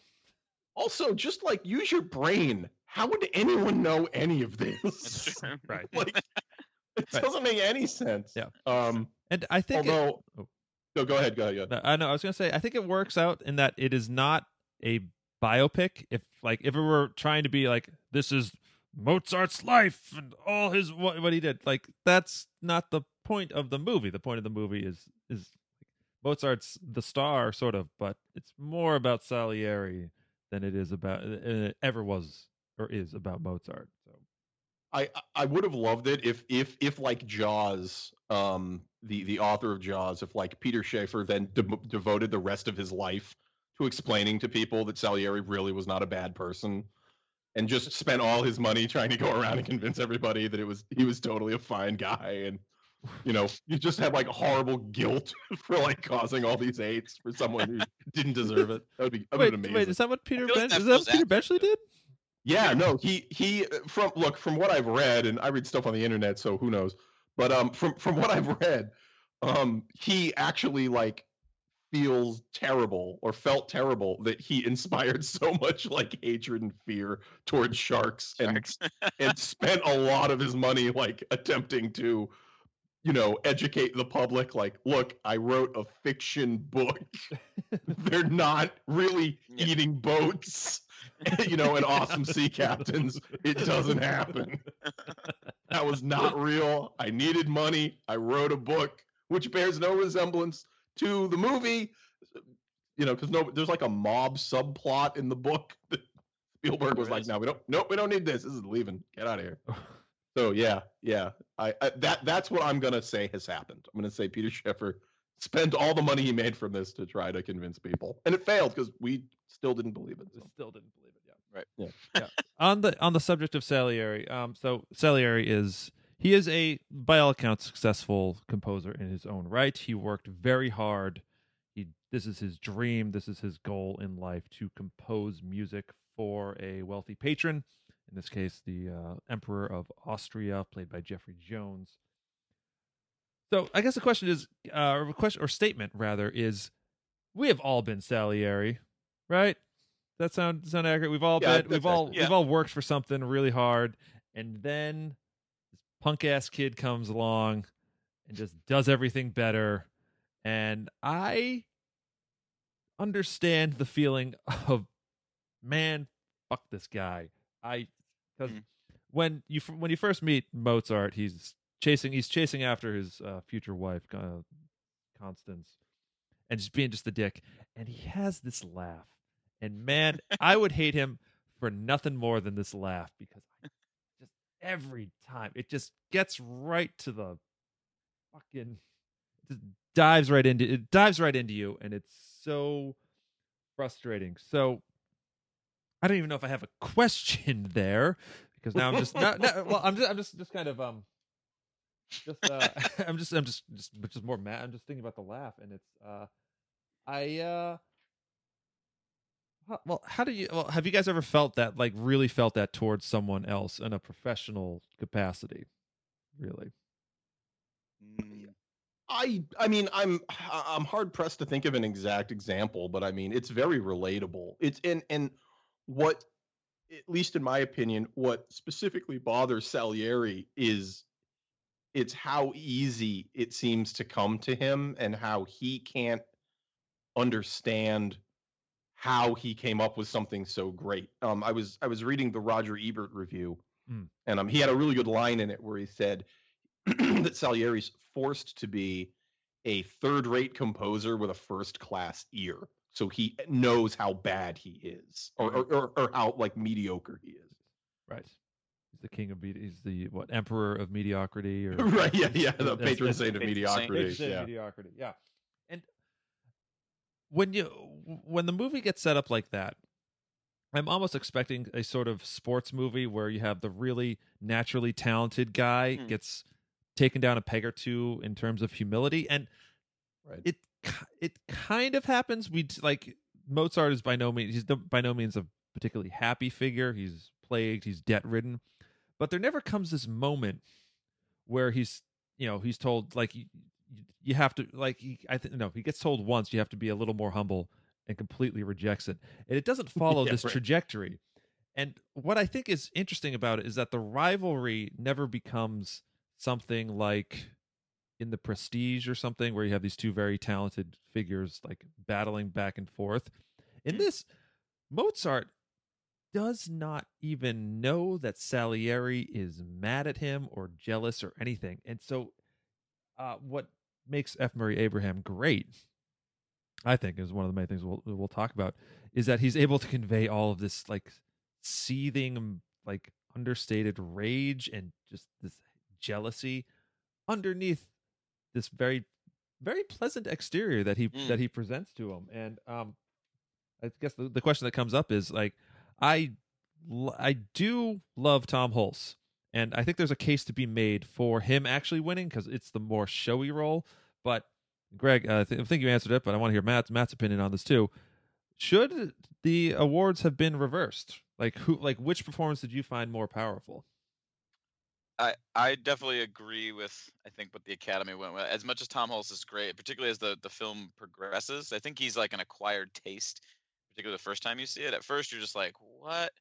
Also, just like use your brain. How would anyone know any of this? Right. like it Right. doesn't make any sense. Yeah. Um. And I think it- although, oh. No, go ahead. Go ahead. Go ahead. No, I know. I was gonna say. I think it works out in that it is not a biopic. If like if it were trying to be like this is Mozart's life and all his what, what he did, like that's not the point of the movie. The point of the movie is is Mozart's the star, sort of, but it's more about Salieri than it is about it ever was or is about Mozart. So I I would have loved it if if if like Jaws, um, the the author of Jaws, if like Peter Shaffer then de- devoted the rest of his life to explaining to people that Salieri really was not a bad person, and just spent all his money trying to go around and convince everybody that it was he was totally a fine guy, and you know you just had like horrible guilt for like causing all these hates for someone who didn't deserve it. That would be that would wait, be amazing. wait, is that what Peter feel like Ben? that Is that what Peter Benchley did? Yeah, no, he he from look from what I've read, and I read stuff on the internet, so who knows? But um, from from what I've read, um, he actually like feels terrible or felt terrible that he inspired so much like hatred and fear towards sharks, Sharks. and and spent a lot of his money like attempting to you know educate the public like look i wrote a fiction book. They're not really Yeah. eating boats you know and awesome sea captains. It doesn't happen. That was not real. I needed money. I wrote a book which bears no resemblance to the movie. You know because no there's like a mob subplot in the book that spielberg was like no we don't nope we don't need this. This is leaving. Get out of here so yeah, yeah, I, I that that's what I'm gonna say has happened. I'm gonna say Peter Shaffer spent all the money he made from this to try to convince people, and it failed because we still didn't believe it. I So. still didn't believe it. Yeah. Right. Yeah. yeah. On the on the subject of Salieri, um, so Salieri is he is a by all accounts successful composer in his own right. He worked very hard. He this is his dream. This is his goal in life to compose music for a wealthy patron. In this case, the uh, Emperor of Austria, played by Jeffrey Jones. So I guess the question is, uh, or question or statement rather is, we have all been Salieri, right? That sound sound accurate? We've all Yeah, been, we've all. Yeah. we've all worked for something really hard, and then this punk ass kid comes along and just does everything better. And I understand the feeling of, man, fuck this guy. I because Mhm. when you when you first meet Mozart, he's chasing he's chasing after his uh, future wife, uh, Constance, and just being just a dick. And he has this laugh, and man, I would hate him for nothing more than this laugh because just every time it just gets right to the fucking just dives right into it dives right into you, and it's so frustrating. So I don't even know if I have a question there because now I'm just no, no, well I'm just I'm just just kind of um just uh I'm just I'm just just just more mad. I'm just thinking about the laugh and it's uh I uh well how do you well have you guys ever felt that like really felt that towards someone else in a professional capacity really Mm, I I mean I'm I'm hard pressed to think of an exact example, but I mean it's very relatable. It's and and what at least in my opinion, what specifically bothers Salieri is it's how easy it seems to come to him and how he can't understand how he came up with something so great. Um I was I was reading the Roger Ebert review Mm. and um he had a really good line in it where he said that Salieri's forced to be a third-rate composer with a first-class ear, so he knows how bad he is, or or, or, or how like mediocre he is. right he's the king of medi- he's the what emperor of mediocrity or right? Yeah, yeah. The patron saint of patron saint. mediocrity. Yeah. mediocrity. Yeah. And when you when the movie gets set up like that, I'm almost expecting a sort of sports movie where you have the really naturally talented guy Hmm. gets taken down a peg or two in terms of humility, and Right. it it kind of happens. We like Mozart is by no means he's no- by no means a particularly happy figure. He's plagued. He's debt ridden, but there never comes this moment where he's you know he's told like you, you have to like he, I think no he gets told once you have to be a little more humble and completely rejects it and it doesn't follow Yeah, this right. trajectory and what I think is interesting about it is that the rivalry never becomes something like in the prestige or something where you have these two very talented figures like battling back and forth. In this, Mozart does not even know that Salieri is mad at him or jealous or anything. And so uh, what makes F. Murray Abraham great, I think, is one of the main things we'll we'll talk about, is that he's able to convey all of this like seething, like understated rage and just this jealousy underneath this very very pleasant exterior that he Mm. that he presents to him. And um I guess the, the question that comes up is like i i do love Tom Hulce. And I think there's a case to be made for him actually winning because it's the more showy role. But Greg, uh, I, th- I think you answered it, but I want to hear Matt's Matt's opinion on this too. Should the awards have been reversed? Like who? Like which performance did you find more powerful? I, I definitely agree with I think what the Academy went with. As much as Tom Hulce is great, particularly as the, the film progresses, I think he's like an acquired taste, particularly the first time you see it. At first you're just like, What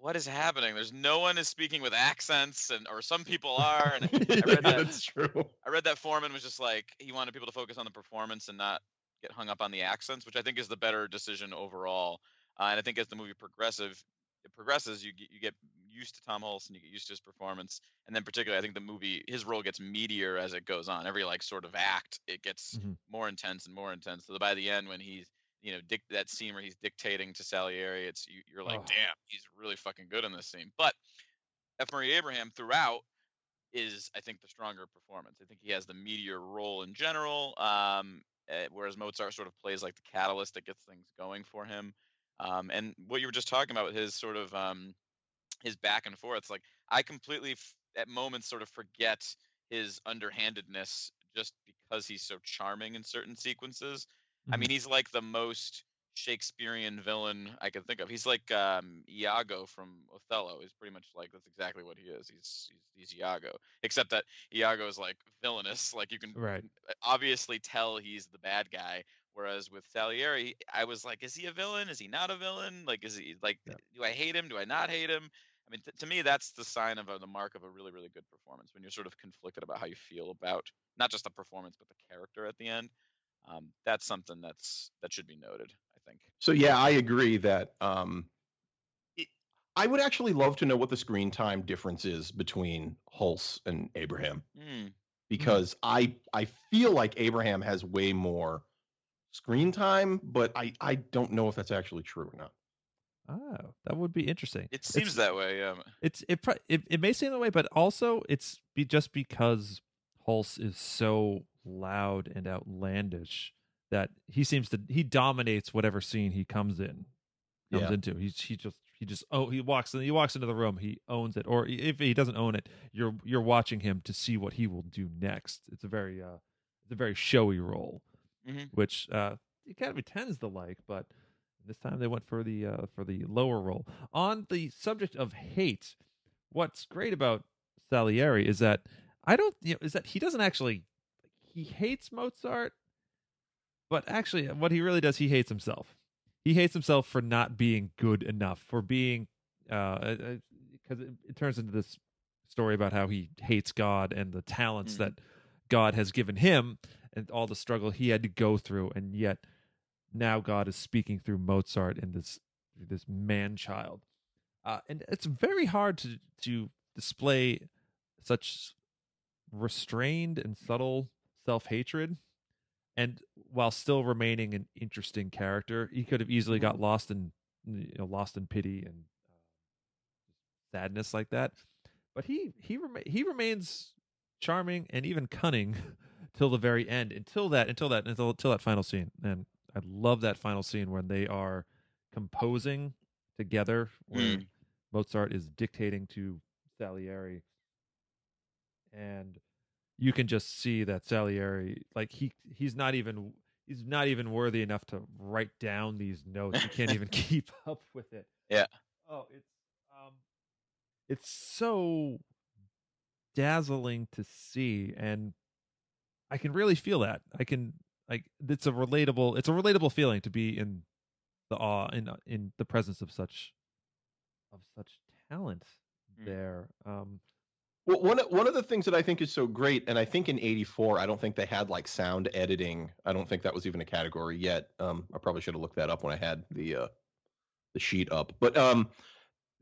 what is happening? There's no one is speaking with accents and or some people are and I yeah, read that that's true. I read that Foreman was just like he wanted people to focus on the performance and not get hung up on the accents, which I think is the better decision overall. Uh, and I think as the movie progressive it progresses, you get, you get used to Tom Hulce and you get used to his performance, and then particularly I think the movie his role gets meatier as it goes on. Every like sort of act, it gets Mhm. more intense and more intense. So by the end, when he's you know dic- that scene where he's dictating to Salieri, it's you, you're like, Oh. damn, he's really fucking good in this scene. But F. Murray Abraham throughout is I think the stronger performance. I think he has the meteor role in general, um, eh, whereas Mozart sort of plays like the catalyst that gets things going for him. Um, and what you were just talking about, with his sort of um, his back and forth, like I completely f- at moments sort of forget his underhandedness just because he's so charming in certain sequences. I Mhm. mean, he's like the most Shakespearean villain I can think of. He's like um, Iago from Othello. He's pretty much like that's exactly what he is. He's he's, he's Iago, except that Iago is like villainous. Like you can Right. obviously tell he's the bad guy. Whereas with Salieri, I was like, is he a villain? Is he not a villain? Like, is he like, Yeah. do I hate him? Do I not hate him? I mean, t- to me, that's the sign of a, the mark of a really, really good performance when you're sort of conflicted about how you feel about not just the performance but the character at the end. Um, that's something that's that should be noted. I think. So yeah, I agree that um, it, I would actually love to know what the screen time difference is between Hulce and Abraham Hmm. because I I feel like Abraham has way more screen time, but I I don't know if that's actually true or not. Oh, that would be interesting. It seems It's- that way. Yeah. It's it, it it may seem that way, but also it's be just because Hulce is so loud and outlandish that he seems to he dominates whatever scene he comes in comes Yeah. into. He's he just he just oh he walks in he walks into the room he owns it or if he doesn't own it you're you're watching him to see what he will do next. It's a very uh it's a very showy role, Mhm. which uh the Academy tends to like, but this time they went for the uh, for the lower role. On the subject of hate, what's great about Salieri is that I don't you know, is that he doesn't actually he hates Mozart, but actually what he really does he hates himself. He hates himself for not being good enough, for being uh because it, it turns into this story about how he hates God and the talents Mhm. that God has given him and all the struggle he had to go through and yet now God is speaking through Mozart and this this man child. Uh, and it's very hard to to display such restrained and subtle self hatred, and while still remaining an interesting character, he could have easily got lost in you know lost in pity and uh, sadness like that. But he he rema- he remains charming and even cunning till the very end until that until that until, until that final scene and i love that final scene when they are composing together where mozart is dictating to salieri and you can just see that Salieri, like he he's not even he's not even worthy enough to write down these notes. He can't even keep up with it. Yeah. Oh, it's um, it's so dazzling to see, and I can really feel that. I can like it's a relatable it's a relatable feeling to be in the awe in in the presence of such of such talent Mm. there. Um, Well, one of- one of the things that I think is so great, and I think in '84, I don't think they had like sound editing. I don't think that was even a category yet. Um, I probably should have looked that up when I had the uh, the sheet up. But um,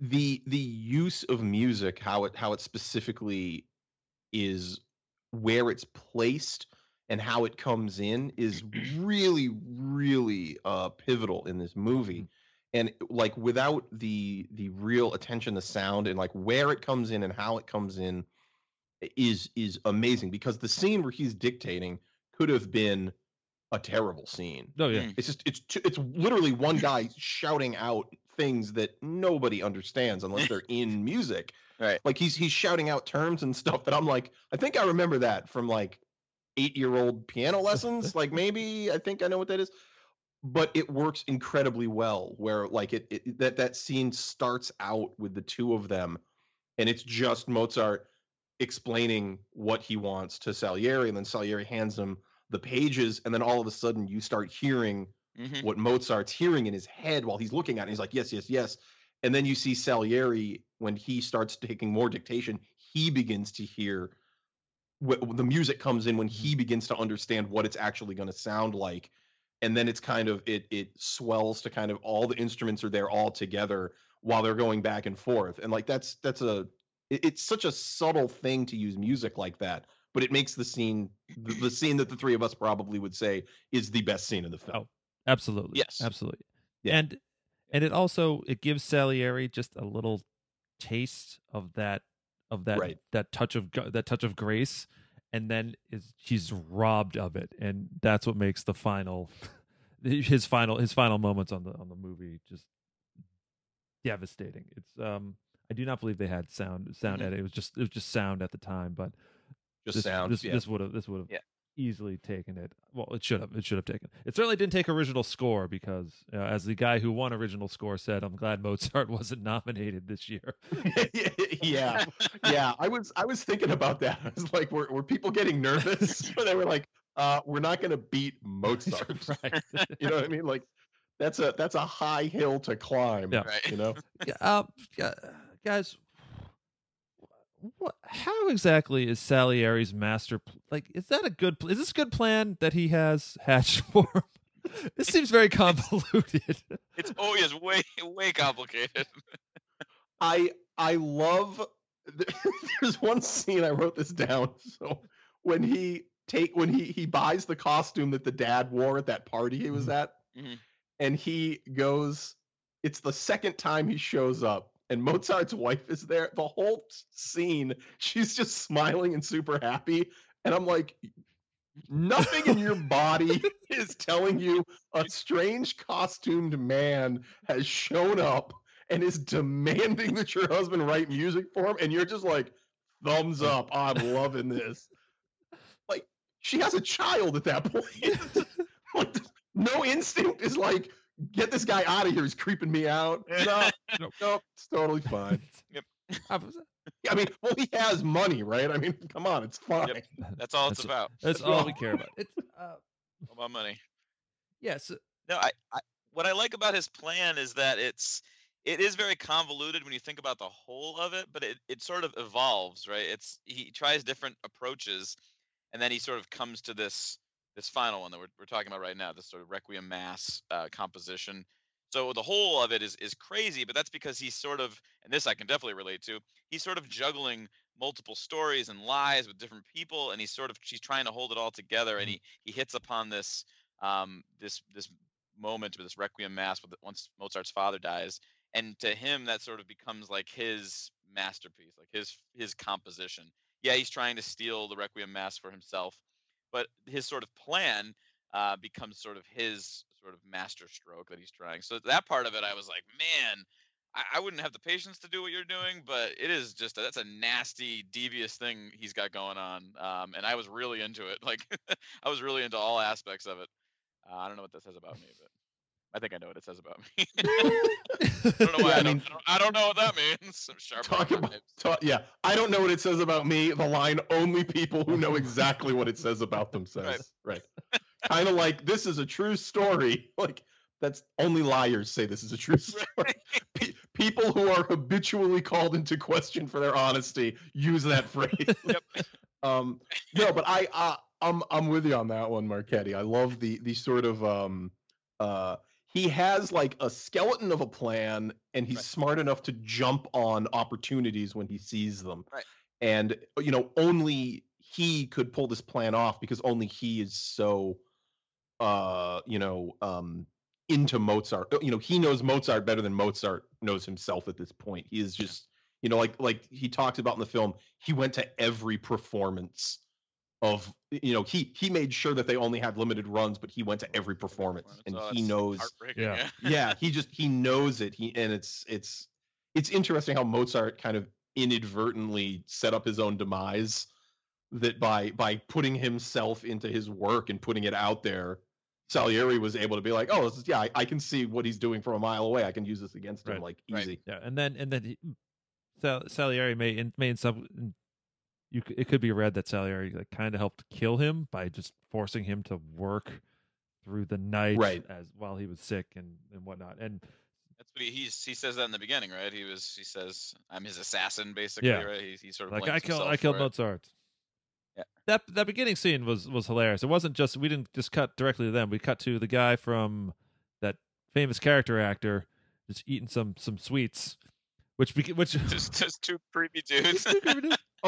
the the use of music, how it how it specifically is, where it's placed, and how it comes in is really really uh, pivotal in this movie. And like without the the real attention to sound and like where it comes in and how it comes in is is amazing. Because the scene where he's dictating could have been a terrible scene. Oh yeah, Mm. it's just it's t- it's literally one guy shouting out things that nobody understands unless they're in music Right. like he's he's shouting out terms and stuff that i'm like i think i remember that from like eight year old piano lessons like maybe i think i know what that is but it works incredibly well where like it, it that that scene starts out with the two of them and it's just mozart explaining what he wants to salieri and then salieri hands him the pages and then all of a sudden you start hearing Mhm. what mozart's hearing in his head while he's looking at it he's like yes yes yes and then you see salieri when he starts taking more dictation he begins to hear the music comes in when he begins to understand what it's actually going to sound like. And then it's kind of it it swells to kind of all the instruments are there all together while they're going back and forth. And like that's that's a it- it's such a subtle thing to use music like that but it makes the scene the, the scene that the three of us probably would say is the best scene in the film. Oh, absolutely, Yes. absolutely, Yeah. and and it also it gives Salieri just a little taste of that of that Right. that touch of that touch of grace, and then is he's robbed of it, and that's what makes the final his final his final moments on the on the movie just devastating. It's um I do not believe they had sound sound Mhm. edit. It was just it was just sound at the time, but just this, sound This yeah. this would have this would have Yeah. Easily taken it. Well, it should have. It should have taken. It certainly didn't take original score because, uh, as the guy who won original score said, "I'm glad Mozart wasn't nominated this year." yeah yeah i was i was thinking about that i was like were, were people getting nervous they were like uh we're not gonna beat mozart right. you know what i mean like that's a that's a high hill to climb Yeah. Right. you know Yeah, uh, yeah, guys, what? How exactly is Salieri's master? pl- Like, is that a good? Is this a good plan that he has hatched for him? This seems very convoluted. It's oh yes, way way complicated. i i love there's one scene i wrote this down so when he take when he he buys the costume that the dad wore at that party he was at Mhm. and he goes it's the second time he shows up and mozart's wife is there the whole scene she's just smiling and super happy. And i'm like nothing in your body is telling you a strange costumed man has shown up and is demanding that your husband write music for him. And you're just like thumbs up i'm loving this. Like she has a child at that point. Like no instinct is like get this guy out of here he's creeping me out no Nope. no it's totally fine I was- i mean well he has money right i mean come on it's fine Yep. That's all it's That's- about. That's That's all all. we care about. It's uh, about money. yes. No, I, I what I like about his plan is that it's it is very convoluted when you think about the whole of it, but it, it sort of evolves, right? It's he tries different approaches and then he sort of comes to this this final one that we're, we're talking about right now, this sort of requiem mass uh, composition. So the whole of it is is crazy, but that's because he's sort of, and this I can definitely relate to. He's sort of juggling multiple stories and lies with different people, and he's sort of she's trying to hold it all together, and he he hits upon this um this this moment with this requiem mass with once Mozart's father dies, and to him that sort of becomes like his masterpiece, like his his composition. Yeah, he's trying to steal the requiem mass for himself, but his sort of plan uh, becomes sort of his sort of master stroke that he's trying. So that part of it, I was like, man, I, I wouldn't have the patience to do what you're doing, but it is just a, that's a nasty, devious thing he's got going on. Um, and I was really into it. Like I was really into all aspects of it. Uh, I don't know what that says about me, but I think I know what it says about me. I don't know why. Yeah, I, I don't, I, don't, I don't know what that means. Sharp Talk about, talk, yeah. I don't know what it says about me. The line only people who know exactly what it says about them says. Right. right. kind of like this is a true story. Like that's only liars say this is a true story. Pe- people who are habitually called into question for their honesty use that phrase. Yep. um no, but I uh, I'm I'm with you on that one, Marchetti. I love the the sort of um uh he has like a skeleton of a plan and he's Right. smart enough to jump on opportunities when he sees them. Right. And you know, only he could pull this plan off because only he is so uh, you know, um into Mozart. You know, he knows Mozart better than Mozart knows himself at this point. He is just, you know, like like he talks about in the film, he went to every performance of you know, he he made sure that they only had limited runs, but he went to every performance and Oh, he knows Yeah. yeah, he just he knows it. He and it's it's it's interesting how Mozart kind of inadvertently set up his own demise that by by putting himself into his work and putting it out there Salieri was able to be like, oh, this is, yeah, I, I can see what he's doing from a mile away. I can use this against him Right, like right. easy. Yeah, and then and then he, Sal, Salieri may in, may in some you it could be read that Salieri like kind of helped kill him by just forcing him to work through the night Right. as while he was sick and and whatnot. And That's what he he's, he says that in the beginning, right? He was he says I'm his assassin, basically, Yeah. right? He, he sort of like I killed I killed. Mozart. Yeah. That that beginning scene was was hilarious. It wasn't just we didn't just cut directly to them. We cut to the guy from that famous character actor just eating some some sweets, which beca- which Just just two creepy dudes.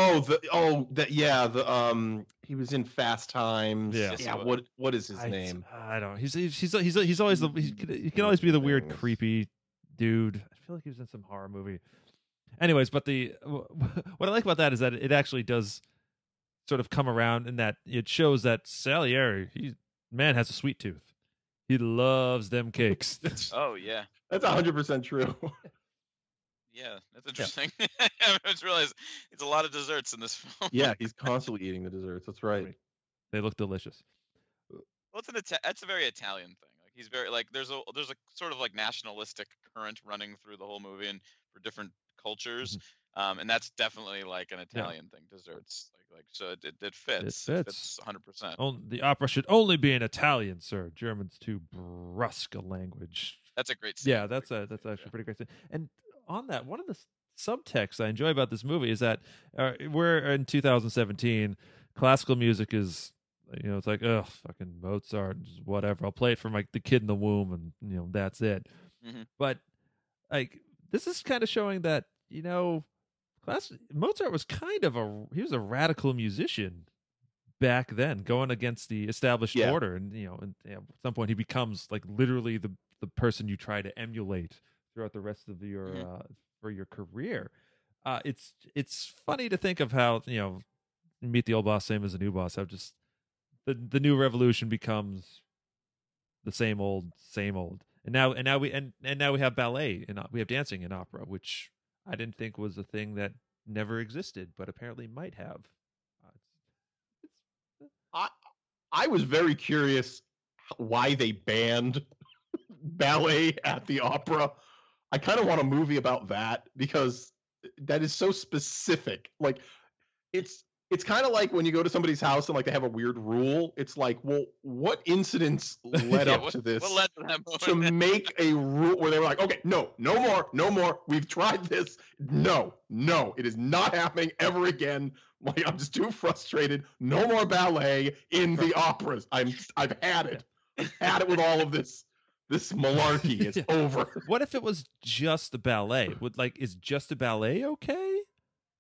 Oh, the oh that yeah, the um he was in Fast Times. Yeah. Yeah, what what is his I, name? I don't. He's he's he's he's, he's always the he can, he can always be the weird creepy dude. I feel like he was in some horror movie. Anyways, but the what I like about that is that it actually does sort of come around in that it shows that Salieri, he man has a sweet tooth. He loves them cakes. oh yeah. That's hundred percent true. Yeah, that's interesting. I just realized it's a lot of desserts in this film. yeah, he's constantly eating the desserts. That's right. they look delicious. Well, it's an Ita- that's a very Italian thing. Like he's very like there's a there's a sort of like nationalistic current running through the whole movie and for different cultures. Um, and that's definitely like an Mm-hmm. Yeah. Italian thing, desserts. Like like so it, it, it fits. fits. 100%. On, the opera should only be in Italian, sir. German's too brusque a language. That's a great scene. Yeah, that's a that's actually a pretty great thing. And on that, one of the subtexts I enjoy about this movie is that uh, we're in 2017. Classical music is, you know, it's like, oh, fucking Mozart, whatever. I'll play it for my the kid in the womb, and you know, that's it. Mhm. But like, this is kind of showing that you know, class Mozart was kind of a he was a radical musician back then, going against the established Yeah. order, and you know, and you know, at some point he becomes like literally the the person you try to emulate throughout the rest of your Mhm. uh, for your career. Uh, it's it's funny to think of how you know meet the old boss same as the new boss. How just the the new revolution becomes the same old same old, and now and now we and and now we have ballet and we have dancing in opera, which I didn't think was a thing that never existed, but apparently might have. Uh, it's, I I was very curious why they banned ballet at the opera. I kind of want a movie about that because that is so specific. Like it's it's kind of like when you go to somebody's house and like they have a weird rule. It's like, well, what incidents led Yeah, up what, to this? What led to that to make a rule where they were like, okay, no, no more, no more. We've tried this. No, no, it is not happening ever again. Like I'm just too frustrated. No more ballet in the operas. I'm I've had it. I've had it with all of this this malarkey. is Yeah. over. what if it was just the ballet? Would like is just a ballet okay?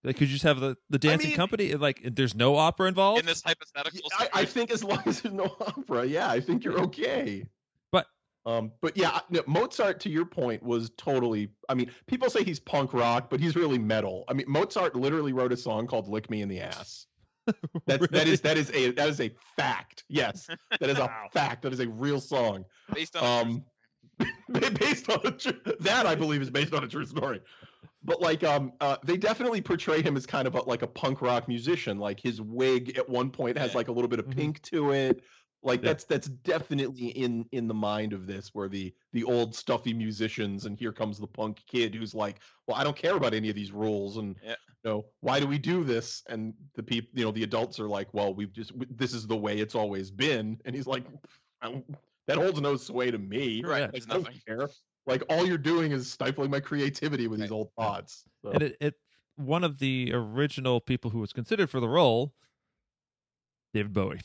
Like, could you just have the the dancing mean- company? Like, there's no opera involved. in this hypothetical I, I think as long as there's no opera, yeah, I think you're okay. But- um, but yeah, no, Mozart, to your point, was totally. I mean, people say he's punk rock, but he's really metal. I mean, Mozart literally wrote a song called "Lick Me in the Ass." That's that Really? is that is a that is a fact. Yes, that is a Wow. fact. That is a real song. based on a true Um, based on a tr- that I believe is based on a true story. But like, um, uh, they definitely portray him as kind of a, like a punk rock musician. Like his wig at one point has Yeah. like a little bit of Mhm. pink to it. Like Yeah. that's that's definitely in in the mind of this, where the the old stuffy musicians, and here comes the punk kid who's like, well, I don't care about any of these rules, and Yeah. you know, why do we do this? And the people, you know, the adults are like, well, we've just w- this is the way it's always been, and he's like, I don't, that holds no sway to me. Right, Like, there's I don't nothing. care. Like all you're doing is stifling my creativity with these old thoughts. So, And it, it one of the original people who was considered for the role, David Bowie,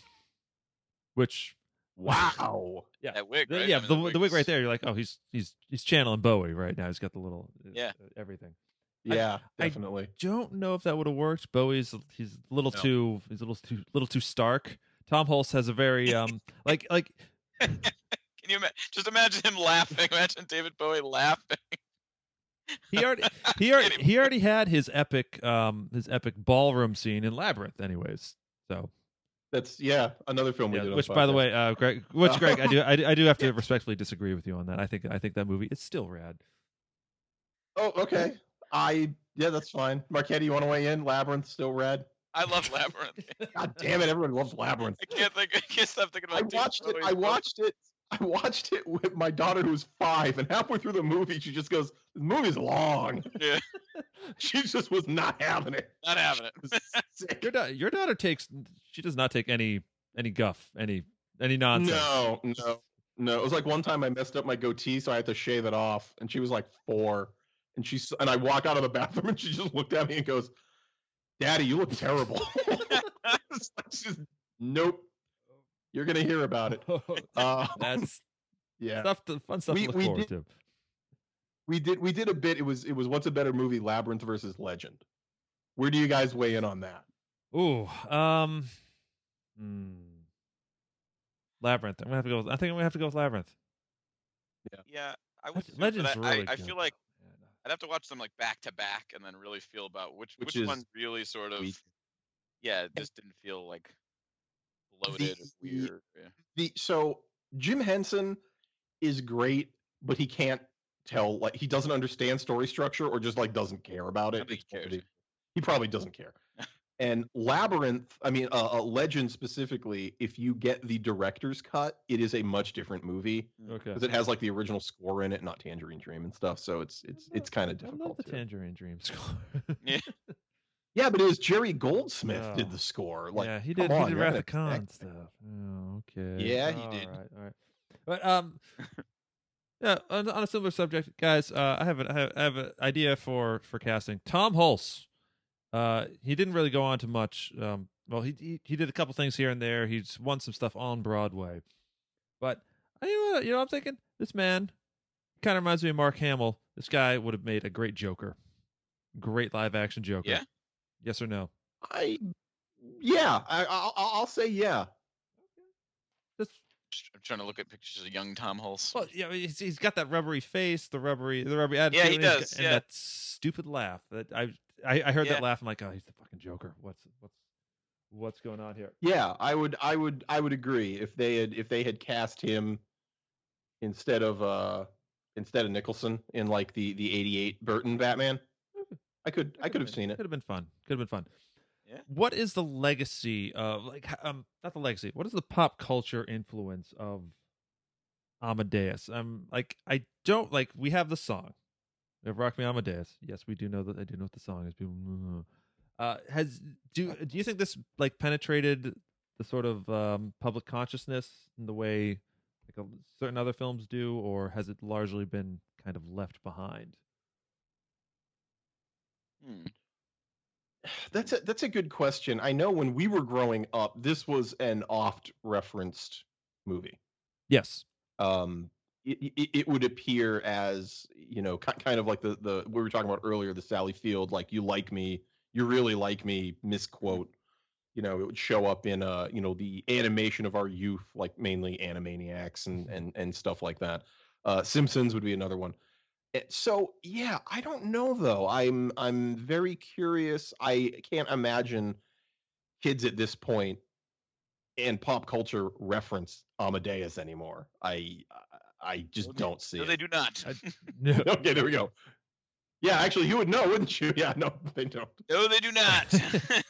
which wow. yeah, That wig, the- right? yeah, I mean, the, the wig right there. You're like, oh, he's he's he's channeling Bowie right now. He's got the little uh, Yeah. uh, everything. Yeah, I- definitely. Don't know if that would have worked. Bowie's he's a little No. too he's a little too little too stark. Tom Hulce has a very um like like Can you ima- just imagine him laughing? Imagine David Bowie laughing. he already he already he already had his epic um his epic ballroom scene in Labyrinth anyways. So That's yeah, another film we yeah, did. which the by the way, uh Greg which Greg I do I, do- I do have to respectfully disagree with you on that. I think I think that movie is still rad. Oh, okay. I yeah, that's fine. Marchetti, you want to weigh in? Labyrinth still red. I love Labyrinth. God damn it, everyone loves Labyrinth. I can't think. I can't stop thinking about. It. I watched it. I watched it. I watched it with my daughter who was five, and halfway through the movie, she just goes, "The movie's long." Yeah, She just was not having it. not having it. It sick. Your da- your daughter takes she does not take any any guff, any any nonsense. No, no, no. It was like one time I messed up my goatee, so I had to shave it off, and she was like four, and she and I walk out of the bathroom, and she just looked at me and goes, "Daddy, you look terrible." It's she's- nope. You're gonna hear about it. Uh, That's yeah. stuff to, fun stuff We- to look we forward did- to. We did we did a bit. It was it was what's a better movie, Labyrinth versus Legend. Where do you guys weigh in on that? Ooh, um, hmm. Labyrinth. I'm gonna have to go. With, I think I'm gonna have to go with Labyrinth. Yeah, yeah. I would. Leg- too, but Legend's I, really I, I feel like Yeah. I'd have to watch them like back to back and then really feel about which Which which, one really sort of. weak. Yeah, it just didn't feel like bloated the- weird. Yeah. The so Jim Henson is great, but he can't tell like he doesn't understand story structure or just like doesn't care about it. don't think It's he He probably doesn't care. and Labyrinth, I mean, uh, Legend specifically, if you get the director's cut, it is a much different movie Okay. because it has like the original score in it, not Tangerine Dream and stuff. So it's it's it's kind of difficult. I love the to- Tangerine Dream score. Yeah. Yeah, but it was Jerry Goldsmith did Oh. the score. Like, yeah, he did. on, he did you're Wrath of Khan stuff. Oh, okay. Yeah, he All did. right, all right. But um, yeah. On, on a similar subject, guys, uh, I have an I have, I have an idea for for casting Tom Hulce. Uh, he didn't really go on to much. Um, well, he, he he did a couple things here and there. He's won some stuff on Broadway, but I you know, you know I'm thinking this man kind of reminds me of Mark Hamill. This guy would have made a great Joker, great live action Joker. Yeah? Yes or no? I, yeah, I, I'll, I'll say yeah. Just Just- I'm trying to look at pictures of young Tom Hulce. Well, yeah, he's, he's got that rubbery face, the rubbery, the rubbery attitude. Yeah, he and got- does, and that stupid laugh. That I, I, I heard Yeah. that laugh. I'm like, oh, he's the fucking Joker. What's, what's, what's going on here? Yeah, I would, I would, I would agree if they had, if they had cast him instead of, uh, instead of Nicholson in like the the '88 Burton Batman. I could, I could have seen it. Could have been fun. Could have been fun. Yeah. What is the legacy of like, um, not the legacy. What is the pop culture influence of Amadeus? Um, like I don't like. We have the song. We have Rock Me Amadeus. Yes, we do know that. I do know what the song is. Uh, has do do you think this like penetrated the sort of um, public consciousness in the way like a, certain other films do, or has it largely been kind of left behind? Hmm. That's a that's a good question. I know when we were growing up, this was an oft referenced movie. Yes. um it, it, it would appear as you know kind of like the the we were talking about earlier the sally field like you like me you really like me misquote you know it would show up in uh you know the animation of our youth like mainly animaniacs and and and stuff like that uh simpsons would be another one Eh, so yeah i don't know though i'm i'm very curious i can't imagine kids at this point and pop culture reference Amadeus anymore. I I just No, don't see No, it. they do not. I- No. okay, there we go. Yeah, actually, you would know, wouldn't you? Yeah, no, they don't. no, they do not. I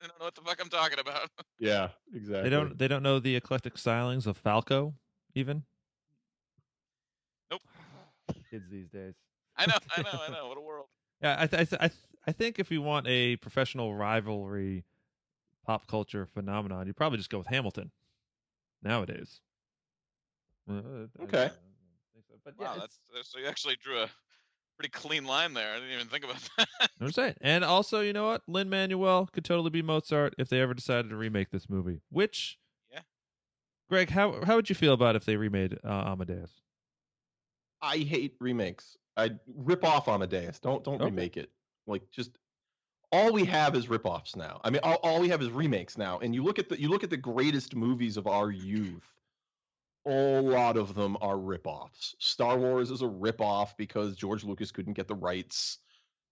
don't know what the fuck I'm talking about. Yeah, exactly. They don't. They don't know the eclectic stylings of Falco, even. Kids these days. I know, I know, I know. What a world. Yeah, I, th- I, th- I, th- I think if we want a professional rivalry, pop culture phenomenon, you probably just go with Hamilton. Nowadays. Uh, Okay. So. But yeah, Wow, it's- that's, that's so you actually drew a pretty clean line there. I didn't even think about that. I'm saying. And also, you know what? Lin Manuel could totally be Mozart if they ever decided to remake this movie. Which, Yeah. Greg, how how would you feel about if they remade uh, Amadeus? I hate remakes. I rip off Amadeus. Don't don't Okay. remake it. Like just all we have is rip-offs now. I mean, all, all we have is remakes now. And you look at the you look at the greatest movies of our youth. A lot of them are rip-offs. Star Wars is a rip-off because George Lucas couldn't get the rights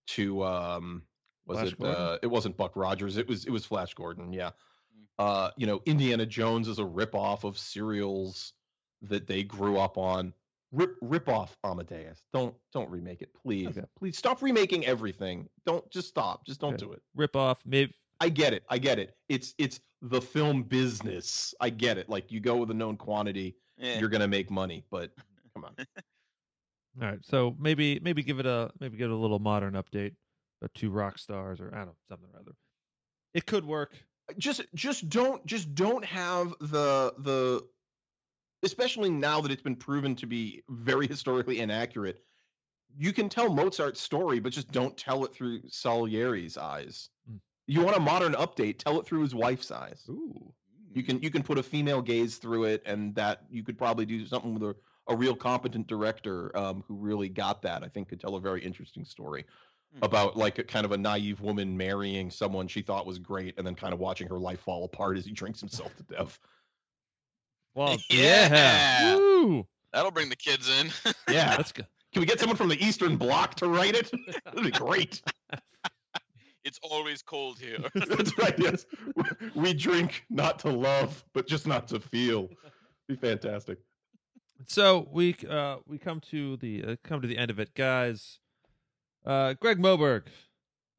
to um was Flash it uh it wasn't Buck Rogers, it was it was Flash Gordon, yeah. Mm. Uh, you know, Indiana Jones is a rip-off of serials that they grew up on rip rip off Amadeus. Don't don't remake it, please. Okay. Please stop remaking everything. Don't just stop. Just don't Okay. do it. Rip off, maybe. I get it. I get it. It's it's the film business. I get it. Like you go with a known quantity, Yeah. you're gonna make money. But come on. All right, so maybe maybe give it a maybe give it a little modern update. Uh, the two rock stars, or I don't know, something or other. It could work. just just don't just don't have the the especially now that it's been proven to be very historically inaccurate you can tell mozart's story but just don't tell it through salieri's eyes Mm. you want a modern update tell it through his wife's eyes Ooh, you can you can put a female gaze through it and that you could probably do something with a, a real competent director um, who really got that i think could tell a very interesting story Hmm. about like a kind of a naive woman marrying someone she thought was great and then kind of watching her life fall apart as he drinks himself to death well, Yeah. yeah. Woo! That'll bring the kids in. yeah That's good. can we get someone from the eastern bloc to write it that'd be great it's always cold here. that's right yes we drink not to love but just not to feel be fantastic So we uh we come to the uh, come to the end of it, guys. Uh, Greg Moberg,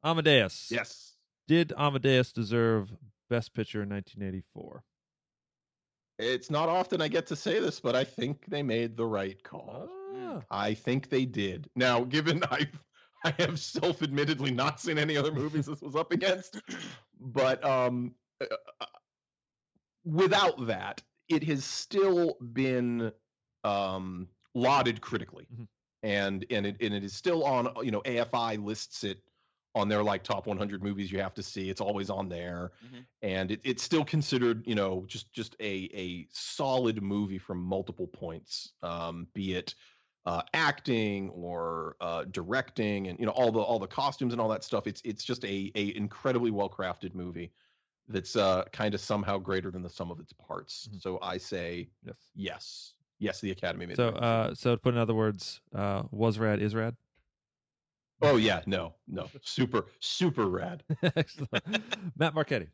Amadeus. yes Did Amadeus deserve Best Picture in 1984? It's not often i get to say this but i think they made the right call Ah. I think they did. Now, given I I have self-admittedly not seen any other movies this was up against, but um uh, uh, without that, it has still been um lauded critically. Mhm. And and it and it is still on, you know, AFI lists it on their like top 100 movies you have to see. It's always on there. Mhm. And it, it's still considered, you know, just just a a solid movie from multiple points. Um be it uh, acting or uh, directing and you know all the all the costumes and all that stuff it's it's just a a incredibly well crafted movie that's uh kind of somehow greater than the sum of its parts Mhm. so i say Yes. yes yes the academy made So, uh, so to put in other words, uh, was rad is rad. Oh yeah no no super super rad Excellent. Matt Marchetti.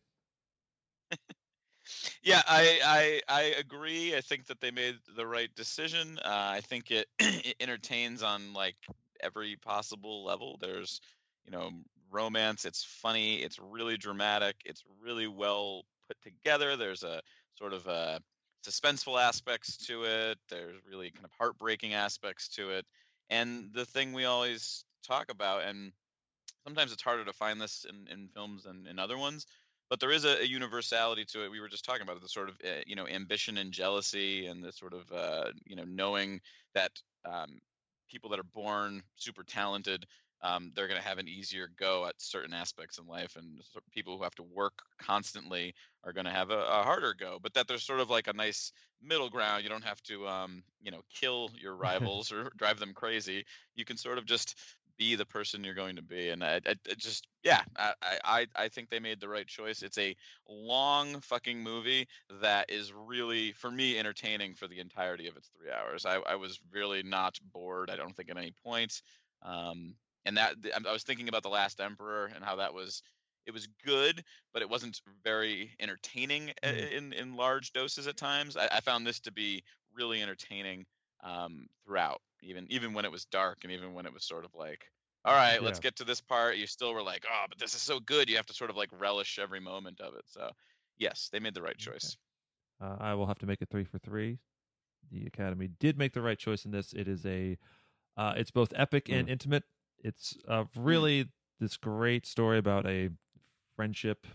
yeah, I, I I agree. I think that they made the right decision. Uh, I think it, it entertains on like every possible level. There's, you know, romance. It's funny. It's really dramatic. It's really well put together. There's a sort of a suspenseful aspects to it. There's really kind of heartbreaking aspects to it. And the thing we always talk about, and sometimes it's harder to find this in, in films than in other ones, but there is a, a universality to it. We were just talking about it, the sort of uh, you know ambition and jealousy, and the sort of uh, you know knowing that um, people that are born super talented, um, they're going to have an easier go at certain aspects in life, and sort of people who have to work constantly are going to have a, a harder go. But that there's sort of like a nice middle ground. You don't have to um, you know kill your rivals or drive them crazy. You can sort of just be the person you're going to be and I, I, I just yeah I, I i think they made the right choice. It's a long fucking movie that is really for me entertaining for the entirety of its three hours. I, I was really not bored i don't think at any point um and that i was thinking about the last emperor and how that was it was good but it wasn't very entertaining Mhm. in in large doses at times. I, I found this to be really entertaining um, throughout, even even when it was dark and even when it was sort of like, all right, let's get to this part. You still were like, oh, but this is so good. You have to sort of like relish every moment of it. So, yes, they made the right Okay. choice. Uh, I will have to make it three for three. The Academy did make the right choice in this. It is a, uh, it's both epic and intimate. It's uh, really this great story about a friendship,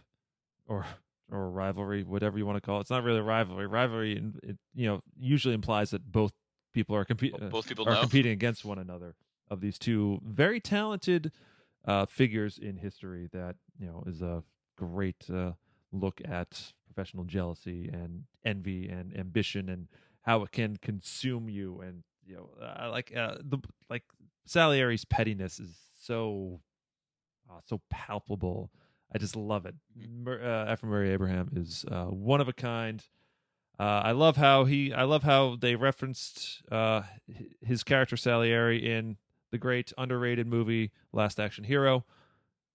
or or rivalry, whatever you want to call it. It's not really a rivalry. Rivalry, it, you know, usually implies that both people are competing. Both people are know. competing against one another of these two very talented uh, figures in history that you know is a great uh, look at professional jealousy and envy and ambition and how it can consume you and you know uh, like uh, the like Salieri's pettiness is so uh, so palpable. I just love it. Mur- uh, F. Murray Abraham is uh, one of a kind. Uh, I love how he. I love how they referenced uh, his character Salieri in the great underrated movie Last Action Hero.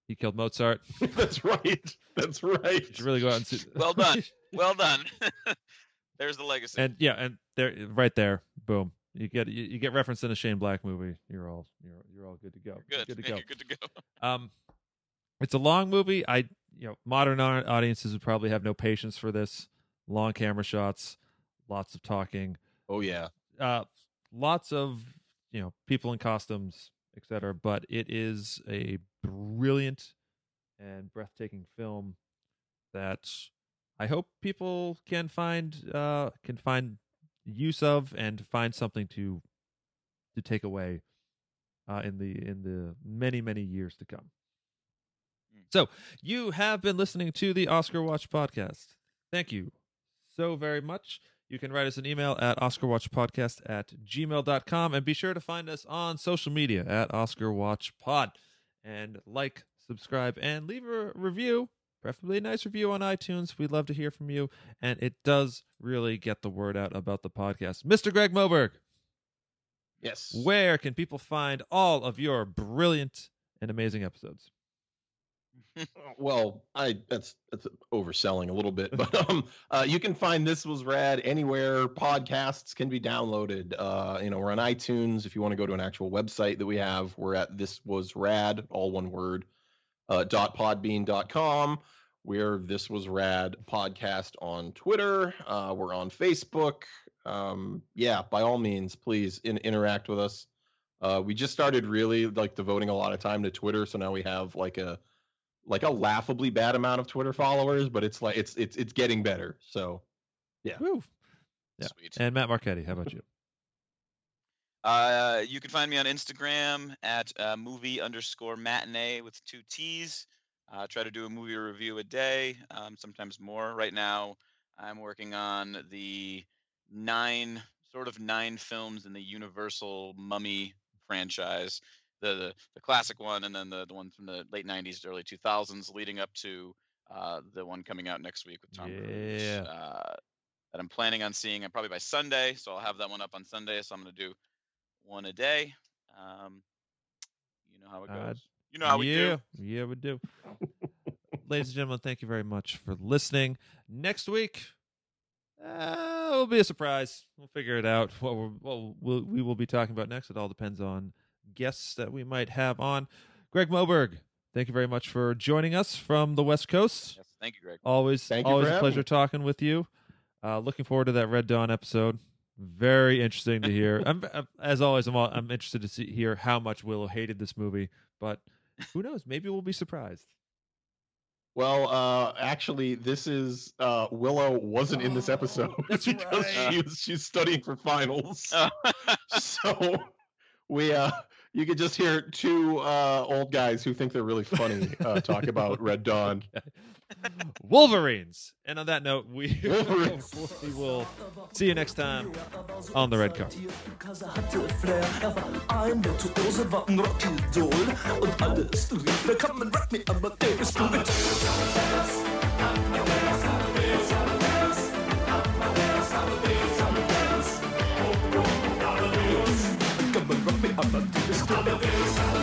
He killed Mozart. That's right. That's right. You should really go out and see. Well done. well done. There's the legacy. and yeah, and there, right there, boom. You get you, you get referenced in a Shane Black movie. You're all you're you're all good to go. good. Good to go. You're good to go. Um, it's a long movie. I you know modern audiences would probably have no patience for this. Long camera shots, lots of talking, Oh yeah. uh, lots of you know people in costumes, etc. But it is a brilliant and breathtaking film that I hope people can find uh, can find use of and find something to to take away uh, in the in the many many years to come. Mm. So you have been listening to the Oscar Watch podcast. Thank you so very much. You can write us an email at oscarwatchpodcast at gmail.com and be sure to find us on social media at oscarwatchpod and like, subscribe, and leave a review, preferably a nice review on iTunes. We'd love to hear from you, and it does really get the word out about the podcast. Mr. Greg Moberg, Yes. where can people find all of your brilliant and amazing episodes? Well, I that's that's overselling a little bit, but um, uh, you can find this was rad anywhere podcasts can be downloaded. Uh, you know, we're on iTunes. If you want to go to an actual website that we have, we're at this was rad, all one word, uh, dot podbean dot com. We're this was rad podcast on Twitter. Uh, we're on Facebook. Um, yeah, by all means, please in, interact with us. Uh, we just started really like devoting a lot of time to Twitter, so now we have like a like a laughably bad amount of Twitter followers, but it's like it's it's it's getting better. So Woo. Yeah. Sweet. And Matt Marchetti, how about you? Uh, you can find me on Instagram at uh, movie underscore matinee with two T's. Uh, try to do a movie review a day, um, sometimes more. Right now, I'm working on the nine, sort of nine films in the Universal Mummy franchise, the the, the classic one, and then the, the one from the late '90s, early 2000s, leading up to uh, the one coming out next week with Tom Cruise. Uh, that I'm planning on seeing, uh, probably by Sunday. So I'll have that one up on Sunday. So I'm going to do one a day. Um, you know how it goes. You know how we do. Yeah, we do. Ladies and gentlemen, thank you very much for listening. Next week, uh, it'll be a surprise. We'll figure it out. What, we're, what we'll, we will be talking about next. It all depends on guests that we might have on. Greg Moberg, thank you very much for joining us from the West Coast. Yes, thank you, Greg. Always, Thank always for a pleasure me. talking with you. Uh, looking forward to that Red Dawn episode. Very interesting to hear. I'm, I'm- as always, I'm, all, I'm interested to see hear how much Willow hated this movie, but who knows? Maybe we'll be surprised. well, uh, actually, this is uh, Willow wasn't in this episode That's because right. she was she's studying for finals. Oh. so we uh, you could just hear two uh, old guys who think they're really funny uh, talk about Red Dawn. Wolverines. And on that note, we, we will see you next time on the red car. Cause er hatte Flair,